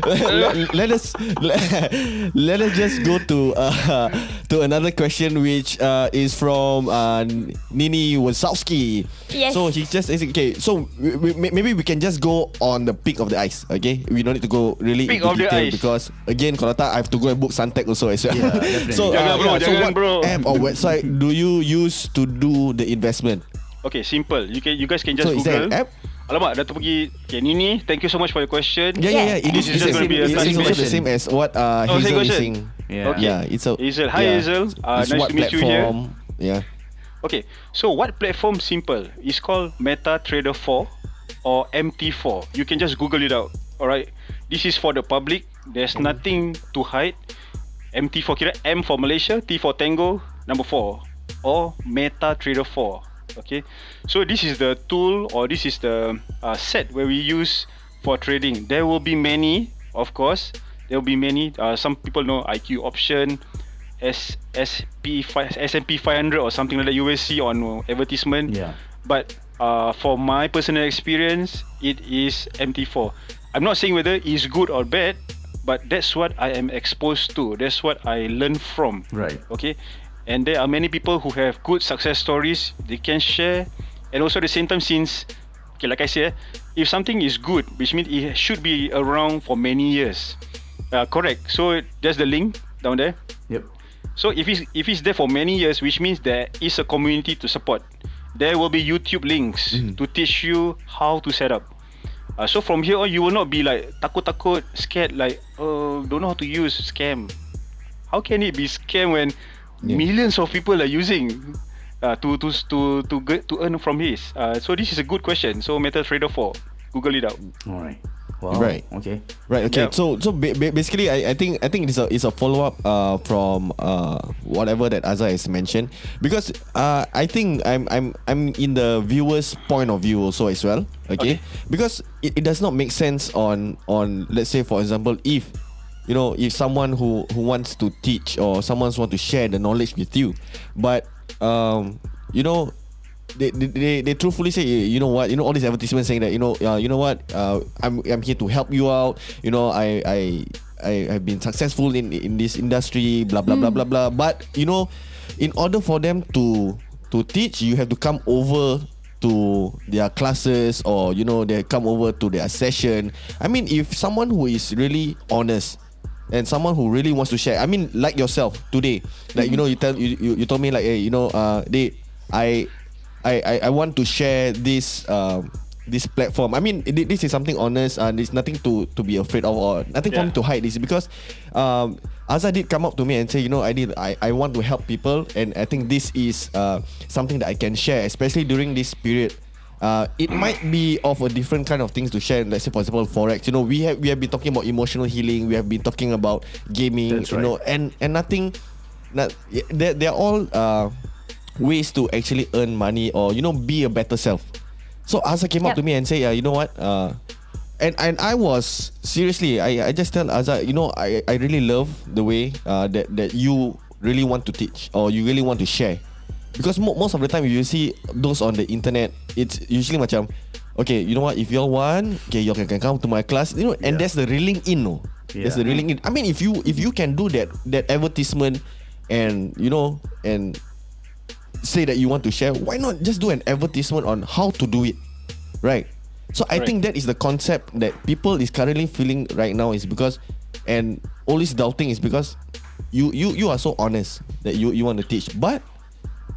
(laughs) let, let us let, (laughs) let us just go to uh, to another question, which uh, is from uh, Nini Wazowski. Yes. So he just okay. So we, we, maybe we can just go on the peak of the ice. Okay, we don't need to go really Peak into of the detail ice. because again, kalau tak, I have to go and book Suntec also as well. Yeah, so Jangan, uh, bro, yeah, so what bro. app or website do you use to do the investment? Okay, simple. You can you guys can just So is there Google. an app? Alamak, dah terpergi. Okay, Nini, thank you so much for your question. Yeah, yeah, yeah. It This is, just the gonna same, be a touch also the question. same as what uh, Oh, Hazel is question. saying. Yeah. Okay. Yeah, it's a Hazel. Hi, yeah. Hazel. Uh, It's nice what to meet you here. platform? Yeah. Okay, so what platform simple? It's called MetaTrader 4 or MT4. You can just Google it out. Alright, this is for the public. There's nothing to hide. MT4 kira M for Malaysia, T for Tango, number 4 or Meta Trader 4. Okay, so this is the tool or this is the uh, set where we use for trading. There will be many, of course. There will be many. Uh, some people know IQ option, S SP five S&P 500 or something like that. You will see on advertisement. Yeah. But uh, for my personal experience, it is MT4. I'm not saying whether it's good or bad, but that's what I am exposed to. That's what I learn from. Right. Okay. And there are many people who have good success stories they can share. And also at the same time, since okay, like I said, if something is good, which means it should be around for many years. Uh, correct. So there's the link down there. Yep. So if it's if it's there for many years, which means there is a community to support. There will be YouTube links to teach you how to set up. Uh, so from here on, you will not be like takut-takut, scared, like oh don't know how to use scam. How can it be scam when Yeah. millions of people are using uh, to to to to get to earn from his? Uh, so this is a good question. So MetaTrader 4, Google it out. All right. Wow. Right. Okay. Right. Okay. Yeah. So so ba- ba- basically, I, I think I think it's a it's a follow up uh, from uh, whatever that Azza has mentioned because uh, I think I'm I'm I'm in the viewer's point of view also as well. Okay. Okay. Because it, it does not make sense on on let's say for example if you know if someone who who wants to teach or someone want to share the knowledge with you, but um you know they, they, they, they truthfully say "Eh, you know what? You know all these advertisements saying that you know uh, you know what? Uh, I'm I'm here to help you out. You know I I I have been successful in in this industry blah blah blah blah blah. But you know in order for them to to teach you have to come over to their classes or you know they come over to their session. I mean if someone who is really honest and someone who really wants to share. I mean, like yourself today, like you know, you tell you, you, you told me like, hey, you know, uh, they, I, I, I, I want to share this, um, this platform. I mean, this is something honest, and there's nothing to to be afraid of or nothing for Yeah. me to hide. This because, um, Azza did come up to me and say, you know, I did, I, I want to help people, and I think this is uh something that I can share, especially during this period. Uh, it might be of a different kind of things to share. Let's say, for example, forex. You know, we have we have been talking about emotional healing. We have been talking about gaming. That's you know, and and nothing. Not, they're, they're all uh, ways to actually earn money or you know be a better self. So Azza came up to me and say, uh, you know what? Uh, and and I was seriously, I, I just tell Azza, you know, I, I really love the way uh, that that you really want to teach or you really want to share. Because mo- most of the time you see those on the internet, it's usually macam, okay, you know what? If y'all want, okay, y'all can, can come to my class, you know, and Yeah. that's the reeling in, no. That's the Yeah. reeling in. I mean, if you if you can do that that advertisement, and you know, and say that you want to share, why not just do an advertisement on how to do it, right? So I Right. think that is the concept that people is currently feeling right now is because, and always doubting is because, you you you are so honest that you you want to teach, but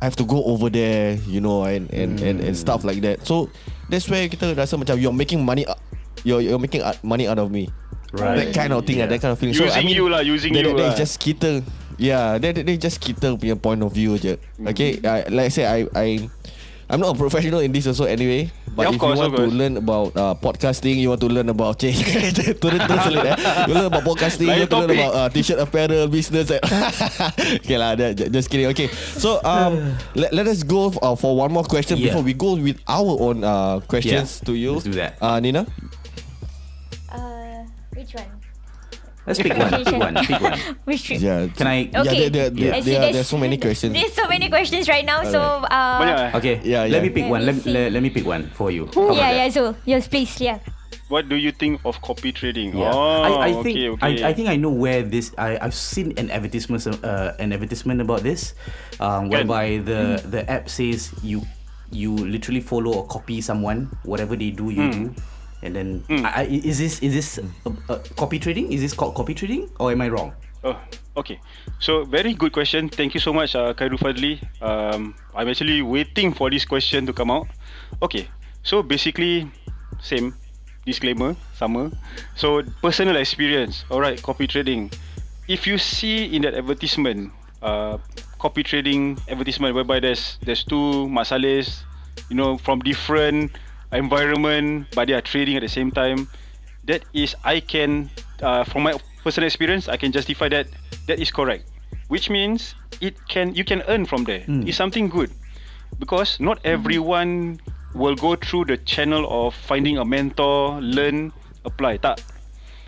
I have to go over there, you know, and and and, and stuff like that. So that's where kita rasa macam you're making money, uh, you're you're making uh, money out of me. Right. That kind of thing, yeah. Yeah. that kind of feeling. so I Using mean, you lah, using that, you that, lah. just kita. Yeah, that, that, that just kita punya point of view je. Okay, uh, like I say, I I I'm not a professional in this also anyway. But Yeah, if course, you want to course. learn about uh, podcasting, you want to learn about cik, turun selit eh. You learn about podcasting, you want to learn about uh, t-shirt apparel business. eh. (laughs) okay lah, just kidding. Okay, so um, (sighs) let, let us go uh, for one more question Yeah. before we go with our own uh, questions Yeah, to you. let's do that. Uh, Nina. Which one? Let's pick one. Pick one. Pick one. (laughs) Which one? Yeah. Can I? Okay. Yeah, there, there, I see there, there's- there's so many (laughs) questions. There's so many questions right now. So uh, Banyak eh? Okay. Yeah, Let me pick Let one. me Let, let, let me pick one for you. How yeah, that? yeah. So yes, please, yeah. What do you think of copy trading? Yeah. Oh, I, I think okay, okay. I, I think I know where this I, I've seen an advertisement uh, an advertisement about this um, whereby the the app says you you literally follow or copy someone whatever they do you do and then I, I, is this is this uh, uh, copy trading is this called copy trading or am I wrong Oh, okay. So very good question. Thank you so much, uh, Khairul Fadli. Um, I'm actually waiting for this question to come out. Okay. So basically, same disclaimer, sama. So personal experience. Alright, copy trading. If you see in that advertisement, uh, copy trading advertisement whereby there's there's two mak salehs, you know, from different environment, but they are trading at the same time. That is, I can, uh, from my personal experience, I can justify that that is correct. Which means it can you can earn from there. It's something good because not everyone will go through the channel of finding a mentor, learn, apply. Tak.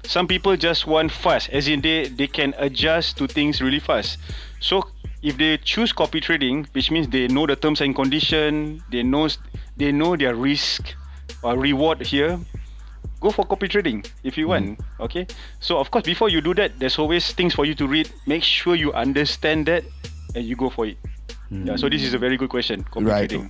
Some people just want fast, as in they they can adjust to things really fast. So if they choose copy trading, which means they know the terms and condition, they knows they know their risk or reward here. Go for copy trading if you want. Okay. So of course, before you do that, there's always things for you to read. Make sure you understand that, and you go for it. Yeah. So this is a very good question. Copy Right. trading.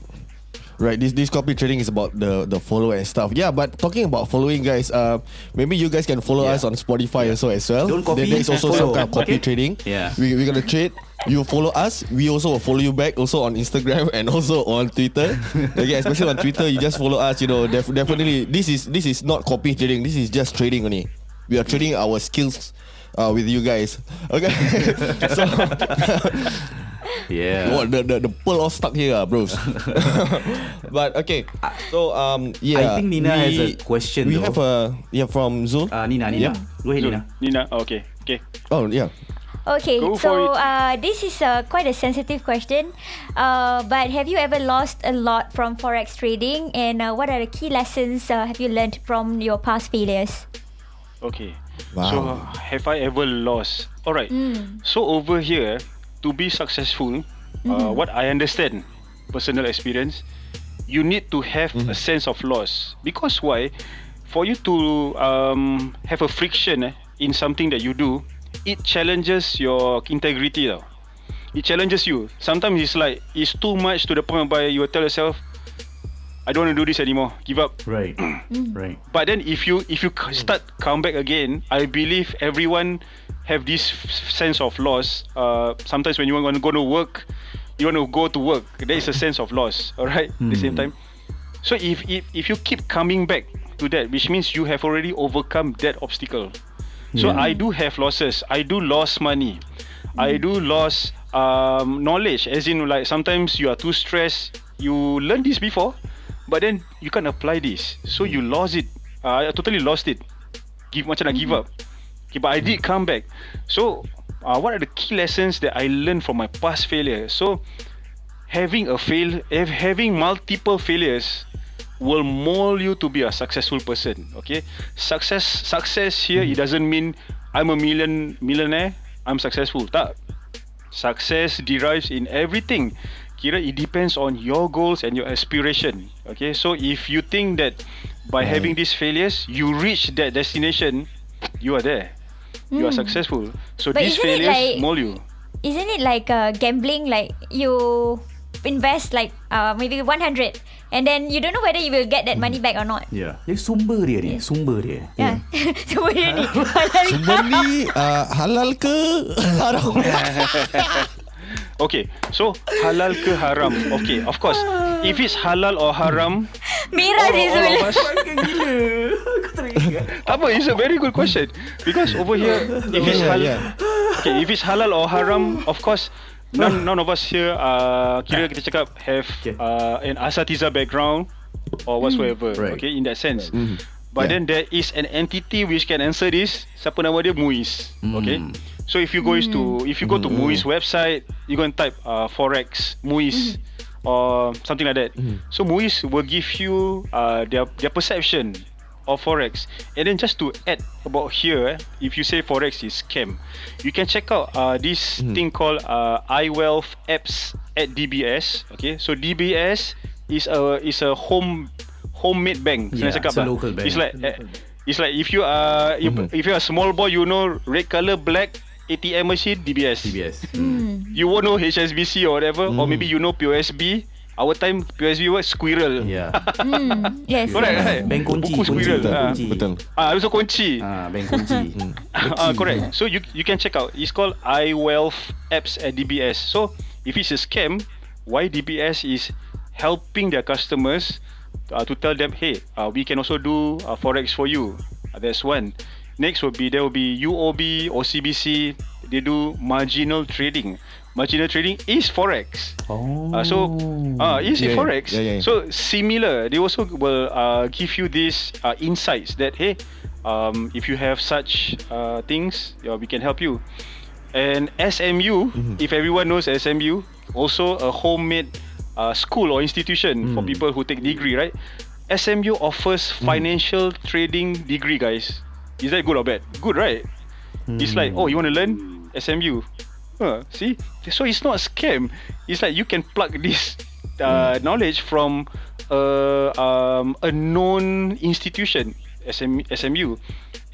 Right, this this copy trading is about the the follow and stuff. Yeah, but talking about following, guys, uh, maybe you guys can follow Yeah. us on Spotify also as well. Don't copy, There- There's also follow. some kind of copy Okay. (laughs) trading. Yeah. we are gonna trade. You follow us, we also will follow you back. Also on Instagram and also on Twitter. okay, especially on Twitter, you just follow us. You know, def- definitely this is this is not copy trading. This is just trading only. We are trading our skills. Uh, with you guys, okay. (laughs) so, (laughs) yeah what the, the the pearl all stuck here, ah, bros. (laughs) but okay, so um, yeah. I think Nina has a question We though. have a yeah from Zul. uh, Nina Nina Yeah. go ahead Nina Nina, okay, okay. oh yeah. Okay, Go so uh, this is uh, quite a sensitive question. Uh, but have you ever lost a lot from forex trading, and uh, what are the key lessons uh, have you learned from your past failures? Okay. Wow. So have I ever lost? All right. So over here, to be successful, uh, what I understand, personal experience, you need to have a sense of loss. Because why? For you to um, have a friction eh, in something that you do, it challenges your integrity. Tau. It challenges you. Sometimes it's like it's too much to the point where you tell yourself, I don't want to do this anymore. Give up. right (clears throat) right But then if you if you start come back again, I believe everyone have this f- sense of loss. Uh, sometimes when you want to go to work, you want to go to work. There is a sense of loss. All right. At the same time, so if, if if you keep coming back to that, which means you have already overcome that obstacle. So I do have losses. I do lose money. I do lose um, knowledge. As in, like sometimes you are too stressed. You learned this before, but then you can't apply this. So you lost it. Uh, I totally lost it. Give macam nak give up. Okay, but I did come back. So, uh, what are the key lessons that I learned from my past failure? So, having a fail, have- having multiple failures will mold you to be a successful person. Okay, success, success here it doesn't mean I'm a million millionaire. I'm successful. Tak. Success derives in everything. Kira it depends on your goals and your aspiration. Okay, so if you think that by having these failures you reach that destination, you are there. You are successful. So But these failures like- mold you. Isn't it like uh, gambling? Like you invest like uh, maybe 100 and then you don't know whether you will get that money back or not. yeah jadi sumber dia ni sumber dia (laughs) Yeah. Semua dia ni. (laughs) Sumber ni uh, halal ke haram? (laughs) Okay, so halal ke haram? Okay, of course. If it's halal or haram, Merah of Zul. us. Tak apa, it's a very good question. Because over here, if it's Yeah, halal, yeah. okay, if it's halal or haram, of course, none none of us here, uh, kira kita cakap have Okay. uh, an asatiza background or whatsoever. Right. Okay, in that sense. But Yeah. then there is an entity which can answer this. Siapa nama dia Muiz. Okay. So if you go is to if you go to Muiz website, you go and type uh, forex Muiz or something like that. So Muiz will give you uh, their their perception of forex. And then just to add about here, eh, if you say forex is scam, you can check out uh, this thing called uh, iWealth apps at DBS. Okay, so DBS is a is a home homemade bank. Yeah, cakap it's a lah. local bank. It's like eh, it's like if you are if, if you're a small boy, you know red color black ATM machine DBS. DBS. You won't know HSBC or whatever, or maybe you know POSB. Our time POSB was squirrel. Yeah. (laughs) Hmm. Yes. Correct, yes. right? Bank kunci, Buku kunci, squirrel. betul, ah. kunci. Betul. Ah, also kunci. (laughs) Ah, bank kunci. Ah, correct. So you you can check out. It's called iWealth apps at DBS. So if it's a scam, why DBS is helping their customers uh, to tell them, hey, uh, we can also do uh, forex for you. Uh, that's one. Next will be there will be UOB OCBC. They do marginal trading. Marginal trading is forex. Oh. Uh, so, uh, is Yeah, forex? Yeah, yeah, yeah. So similar, they also will uh, give you these uh, insights that hey, um, if you have such uh, things, yeah, we can help you. And SMU, Mm-hmm. if everyone knows SMU, also a homemade uh, school or institution Mm. for people who take degree, right? SMU offers Mm. financial trading degree, guys. Is that good or bad? Good, right? It's like, oh, you want to learn SMU? See, so it's not a scam. It's like you can plug this uh, knowledge from uh, um, a known institution, SM, SMU,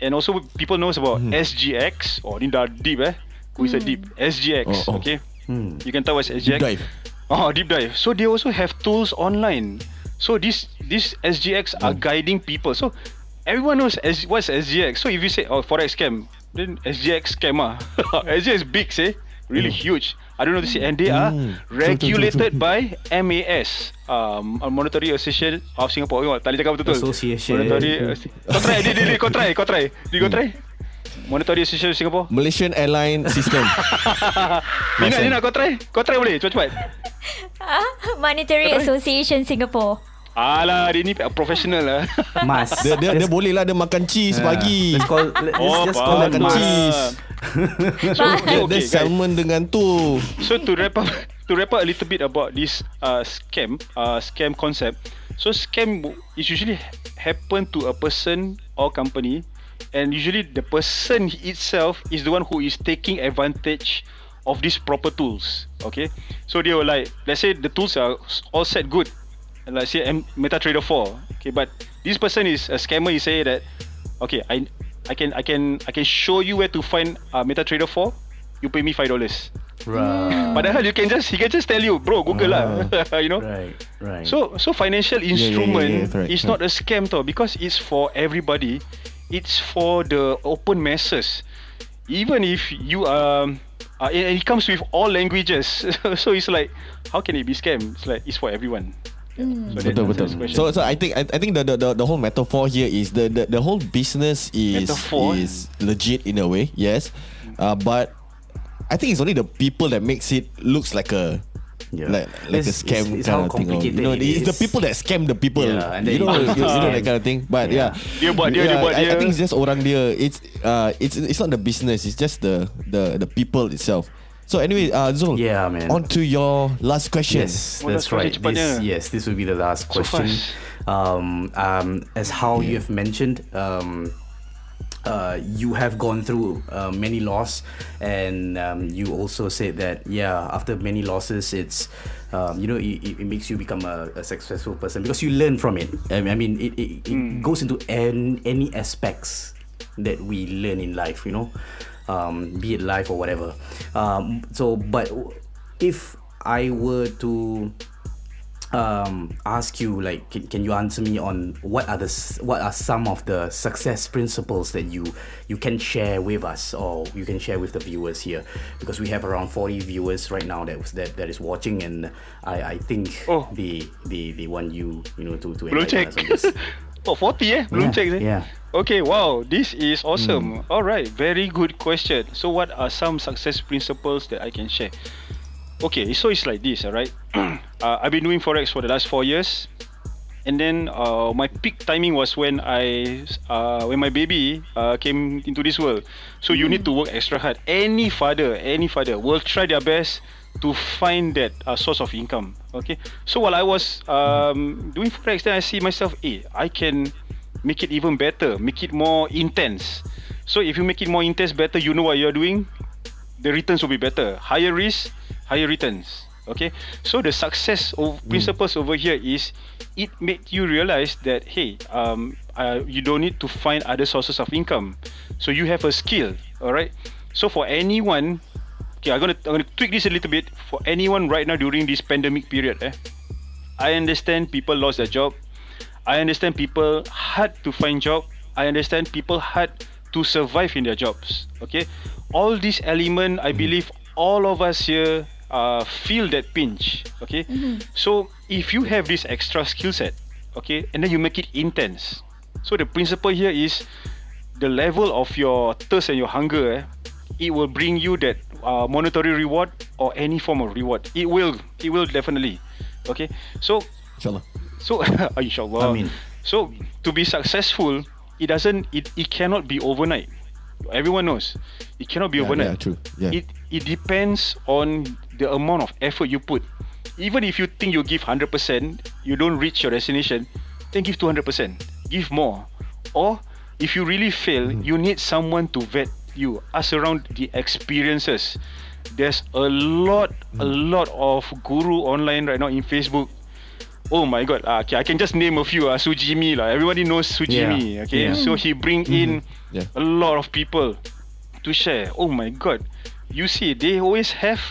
and also people knows about SGX. Oh, ni dah deep eh. Who is a deep? SGX. Oh, oh. Okay, Hmm. you can tell what's SGX. Deep dive. Oh, deep dive. So they also have tools online. So this this SGX are guiding people. So everyone knows S, what's SGX. So if you say oh forex scam, then SGX scam ah. (laughs) SGX big say really huge. I don't know this and they are regulated by MAS, um, Monetary Association of Singapore. Oh, tadi cakap betul. Association. Monetary. Kau try, di, di, di, kau try, kau try. Di, kau try. Monetary Association of Singapore. Malaysian Airline System. Nina, Nina, kau try. Kau try boleh, cepat-cepat. (laughs) Monetary Betul? Association Singapore. Alah, dia ni professional lah. (laughs) Mas. dia, dia, dia boleh lah dia makan cheese Ah, pagi. Let's call, (laughs) let's Oh, just call Makan Mas. cheese. so, Dia, okay, dia guys. salmon dengan tu. So to wrap up, (laughs) to wrap up a little bit about this uh, scam, uh, scam concept. So scam is usually happen to a person or company, and usually the person itself is the one who is taking advantage of these proper tools. Okay, so they were like, let's say the tools are all set good, let's say MetaTrader 4. Okay, but this person is a scammer. He say that, okay, I, I can, I can, I can show you where to find uh, MetaTrader 4. You pay me five dollars. Right. Padahal you can just he can just tell you, bro, Google lah, (laughs) you know. Right. Right. So so financial yeah, instrument yeah, correct, is not a scam though because it's for everybody. It's for the open masses. Even if you um uh, and it comes with all languages. (laughs) so it's like how can it be scam? It's like it's for everyone. So that Betul betul. So so I think I, I think the, the the the whole metaphor here is the the, the whole business is Metaphor? is legit in a way, yes. Uh, but I think it's only the people that makes it looks like a Yeah. like like It's- a scam it's- it's kind of thing. Or, you know, it it's the people that scam the people. Yeah, you know, you, you know that kind of thing. But Yeah. yeah, Dia buat dia, dia buat I, I dia. think it's just orang dia. It's uh, it's it's not the business. It's just the the the people itself. So anyway, uh, Zul. Yeah, man. On to your last question. Yes, Oh, that's last right. This, cepatnya. yes, this will be the last question. fast. um, um, as how you have mentioned, um, uh, you have gone through uh, many loss, and um, you also said that yeah, after many losses, it's um, you know it, it it makes you become a, a successful person because you learn from it. I mean, I mean it, it, it goes into an, any aspects that we learn in life, you know, um, be it life or whatever. Um, so, but if I were to um, ask you, like, can, can you answer me on what are the what are some of the success principles that you you can share with us, or you can share with the viewers here, because we have around forty viewers right now that that that is watching, and I I think Oh. they they they want you you know to to enlighten check. (laughs) oh, 40 eh? Belum Yeah, check eh? yeah. Okay, wow. This is awesome. All right, very good question. So what are some success principles that I can share? Okay, so it's like this, alright? (clears throat) uh, I've been doing Forex for the last four years. And then uh, my peak timing was when I uh, when my baby uh, came into this world. So you need to work extra hard. Any father, any father will try their best to find that uh, source of income. Okay. So while I was um, doing forex, then I see myself, eh, I can make it even better, make it more intense. So if you make it more intense, better, you know what you're doing, the returns will be better. Higher risk, higher returns. Okay, so the success of principles over here is it made you realize that hey, um, uh, you don't need to find other sources of income. So you have a skill, all right. So for anyone, okay, I'm gonna I'm gonna tweak this a little bit. For anyone right now during this pandemic period, eh, I understand people lost their job. I understand people had to find job. I understand people had to survive in their jobs. Okay, all these element, I believe all of us here uh, feel that pinch. Okay, so if you have this extra skill set, okay, and then you make it intense. So the principle here is the level of your thirst and your hunger. Eh, it will bring you that uh, monetary reward or any form of reward. It will. It will definitely. Okay, so InsyaAllah. so (laughs) inshallah. Amin. So to be successful, it doesn't it, it cannot be overnight. Everyone knows. It cannot be Yeah, overnight. yeah, true. Yeah. It it depends on the amount of effort you put. Even if you think you give 100%, you don't reach your destination, then give 200%. Give more. Or if you really fail, Mm-hmm. you need someone to vet you. Ask around the experiences. There's a lot, a Mm. lot of guru online right now in Facebook. Oh my god. Uh, okay, I can just name a few. Uh, Sujimi lah. Everybody knows Sujimi. Yeah, Okay, yeah. so he bring in Yeah. a lot of people to share. Oh my god. You see, they always have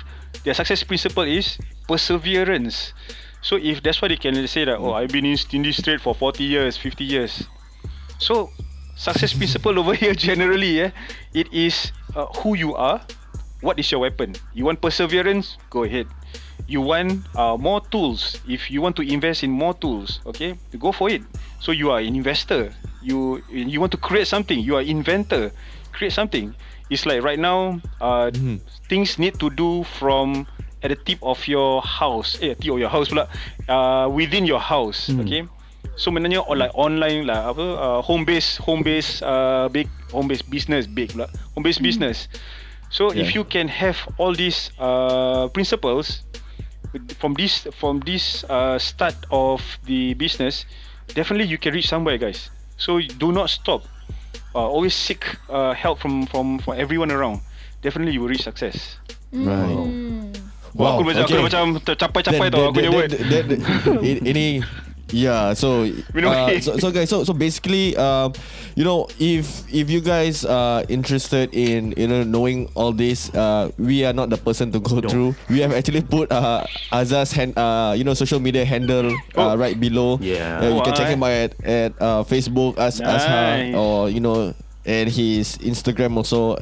their success principle is perseverance. So if that's why they can say that, oh, I've been in, in this trade for 40 years, 50 years. So success principle over here (laughs) generally, eh, it is uh, who you are, what is your weapon. You want perseverance? Go ahead. You want uh, more tools. If you want to invest in more tools, okay, go for it. So you are an investor. You you want to create something. You are inventor. Create something. It's like right now, uh, things need to do from at the tip of your house. Eh, tip of your house pula. Uh, within your house. Okay. So maknanya or like online lah apa uh, home base home base uh, big home base business big pula home base business. So if Yeah. you can have all these uh, principles from this from this uh, start of the business, definitely you can reach somewhere, guys. So do not stop. Uh, always seek uh, help from from from everyone around. Definitely you will reach success. Right. Wah, aku macam aku dah macam tercapai-capai tau aku punya word. that, that, i- ini yeah so uh, so, so guys so so basically um you know if if you guys are interested in you know knowing all this uh we are not the person to go No. through we have actually put uh Azaz hand uh you know social media handle uh, Oh. right below Yeah. Uh, you can check him out at, at uh, Facebook as Azhar Nice. or you know and his Instagram also.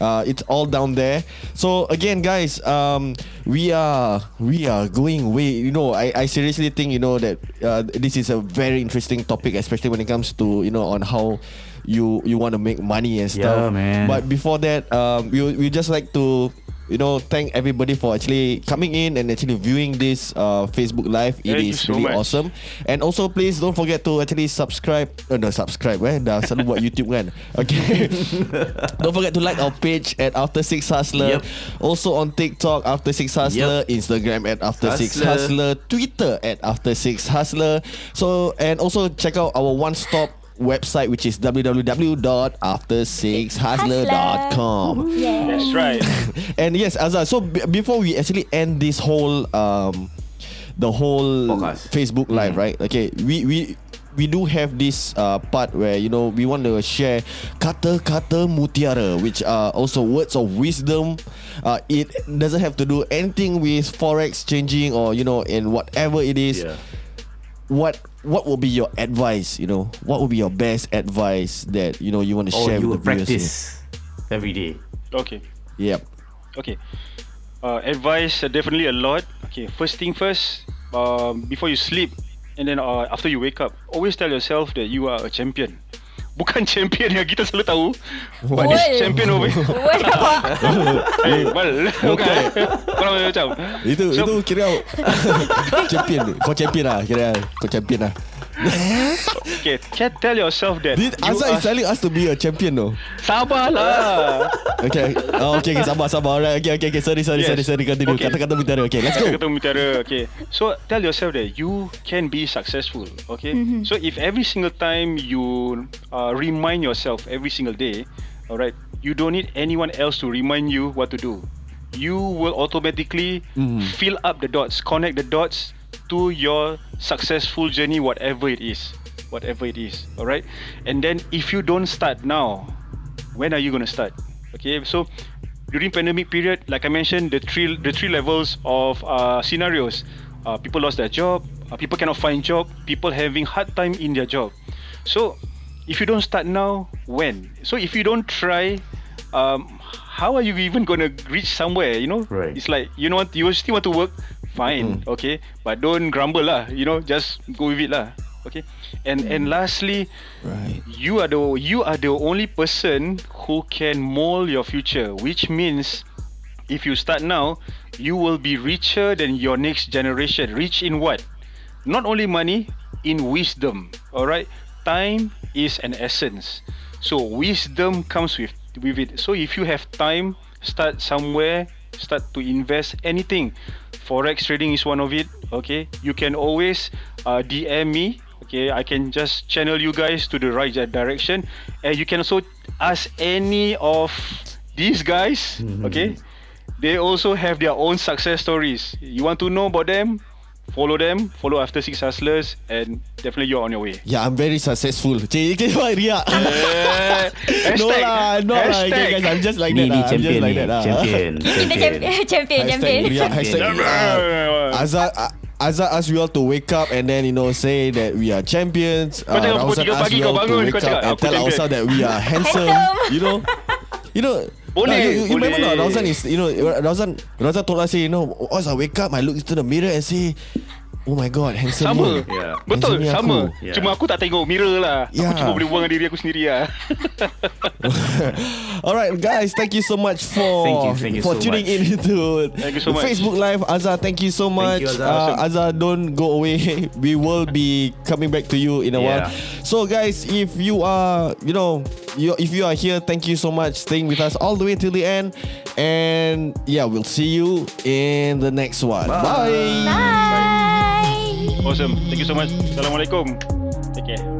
Uh, it's all down there. So again, guys, um, we are we are going way. You know, I, I seriously think you know that uh, this is a very interesting topic, especially when it comes to you know on how you you want to make money and stuff. Yeah, man. But before that, um, we we just like to. You know, thank everybody for actually coming in and actually viewing this uh, Facebook Live. It Thank is so really much. awesome. And also, please don't forget to actually subscribe. Uh, no, subscribe. Eh? Dah selalu buat YouTube kan. (laughs) Okay. (laughs) don't forget to like our page at After Six Hustler. Yep. Also on TikTok, After Six Hustler. Instagram at After Six Hustler. Hustler. Twitter at After Six Hustler. So and also check out our one-stop website which is www.aftersixhustler.com. Yeah. That's right. (laughs) And yes, Azza. So b- before we actually end this whole um, the whole Podcast. Facebook live, right? Okay, we we we do have this uh, part where you know we want to share kata-kata mutiara, which are also words of wisdom. Uh, it doesn't have to do anything with forex changing or you know in whatever it is. Yeah. What what will be your advice? You know, what will be your best advice that you know you want to Or share you with will the viewers? here? practice every day. Okay. Yep. Okay. Uh, advice uh, definitely a lot. Okay, first thing first. Um, before you sleep, and then uh, after you wake up, always tell yourself that you are a champion. Bukan (laughs) champion yang kita selalu tahu, but this champion over here. Well, (laughs) (laughs) bukan. Korang macam. Itu So- itu kira champion. Kau champion lah kira kau champion lah. Okay, can tell yourself that. You Azhar are- is telling us to be a champion though. Sabarlah. Okay. Oh, okay, okay, sabar, sabar. Alright, okay, okay, okay. Sorry, sorry, Yes. sorry, sorry. Continue. Okay. Kata-kata mutiara. Okay, let's go. Kata mutiara. Okay. So tell yourself that you can be successful. Okay. So if every single time you uh, remind yourself every single day, all right, you don't need anyone else to remind you what to do. You will automatically fill up the dots, connect the dots to your successful journey, whatever it is, whatever it is. All right. And then if you don't start now, when are you going to start okay so during pandemic period like i mentioned the three the three levels of uh, scenarios uh, people lost their job uh, people cannot find job people having hard time in their job so if you don't start now when so if you don't try um, how are you even going to reach somewhere you know Right. it's like you know what you still want to work fine okay? But don't grumble lah you know just go with it lah okay? And and mm. lastly Right. you are the you are the only person who can mold your future which means if you start now you will be richer than your next generation. Rich in what? Not only money in wisdom all right time is an essence. So wisdom comes with with it. So if you have time start somewhere start to invest anything forex trading is one of it okay? You can always uh, dm me okay? I can just channel you guys to the right direction. And you can also ask any of these guys okay? They also have their own success stories. You want to know about them follow them follow after six hustlers and definitely you're on your way Yeah, I'm very successful. Cik, okay, why riak? Eh, (laughs) no lah, no lah. Okay, guys, I'm just like Ni that. ni lah. I'm just like ni. that. lah. Champion. (laughs) Champion. champion, (laughs) champion, Hashtag champion. riak, hashtag. Azhar, Azhar asked we all to wake up and then you know say that we are champions. Uh, Kau cakap pukul Rauzan asked pagi kau all to bangun, wake kau cakap, up and tell ourselves that we are. Handsome. you know, you know. Boleh, you, you remember boleh. not Rauzan is you know Rauzan Rauzan told us say you know once I wake up I look into the mirror and say oh my god handsome Sama. Yeah. Betul Handsome sama aku. Yeah. Cuma aku tak tengok mirror lah Yeah. Aku cuma boleh buang diri aku sendiri lah (laughs) Alright guys, thank you so much for Thank you, thank you for so tuning much. in into Thank you so much. Facebook Live. Azhar, thank you so much. you, Azhar. Uh, Azhar, don't go away. we will be coming back to you in a while. Yeah. So guys, if you are, you know, you if you are here, thank you so much staying with us all the way till the end. And yeah, we'll see you in the next one. Bye. Bye. Awesome Thank you so much Assalamualaikum Take care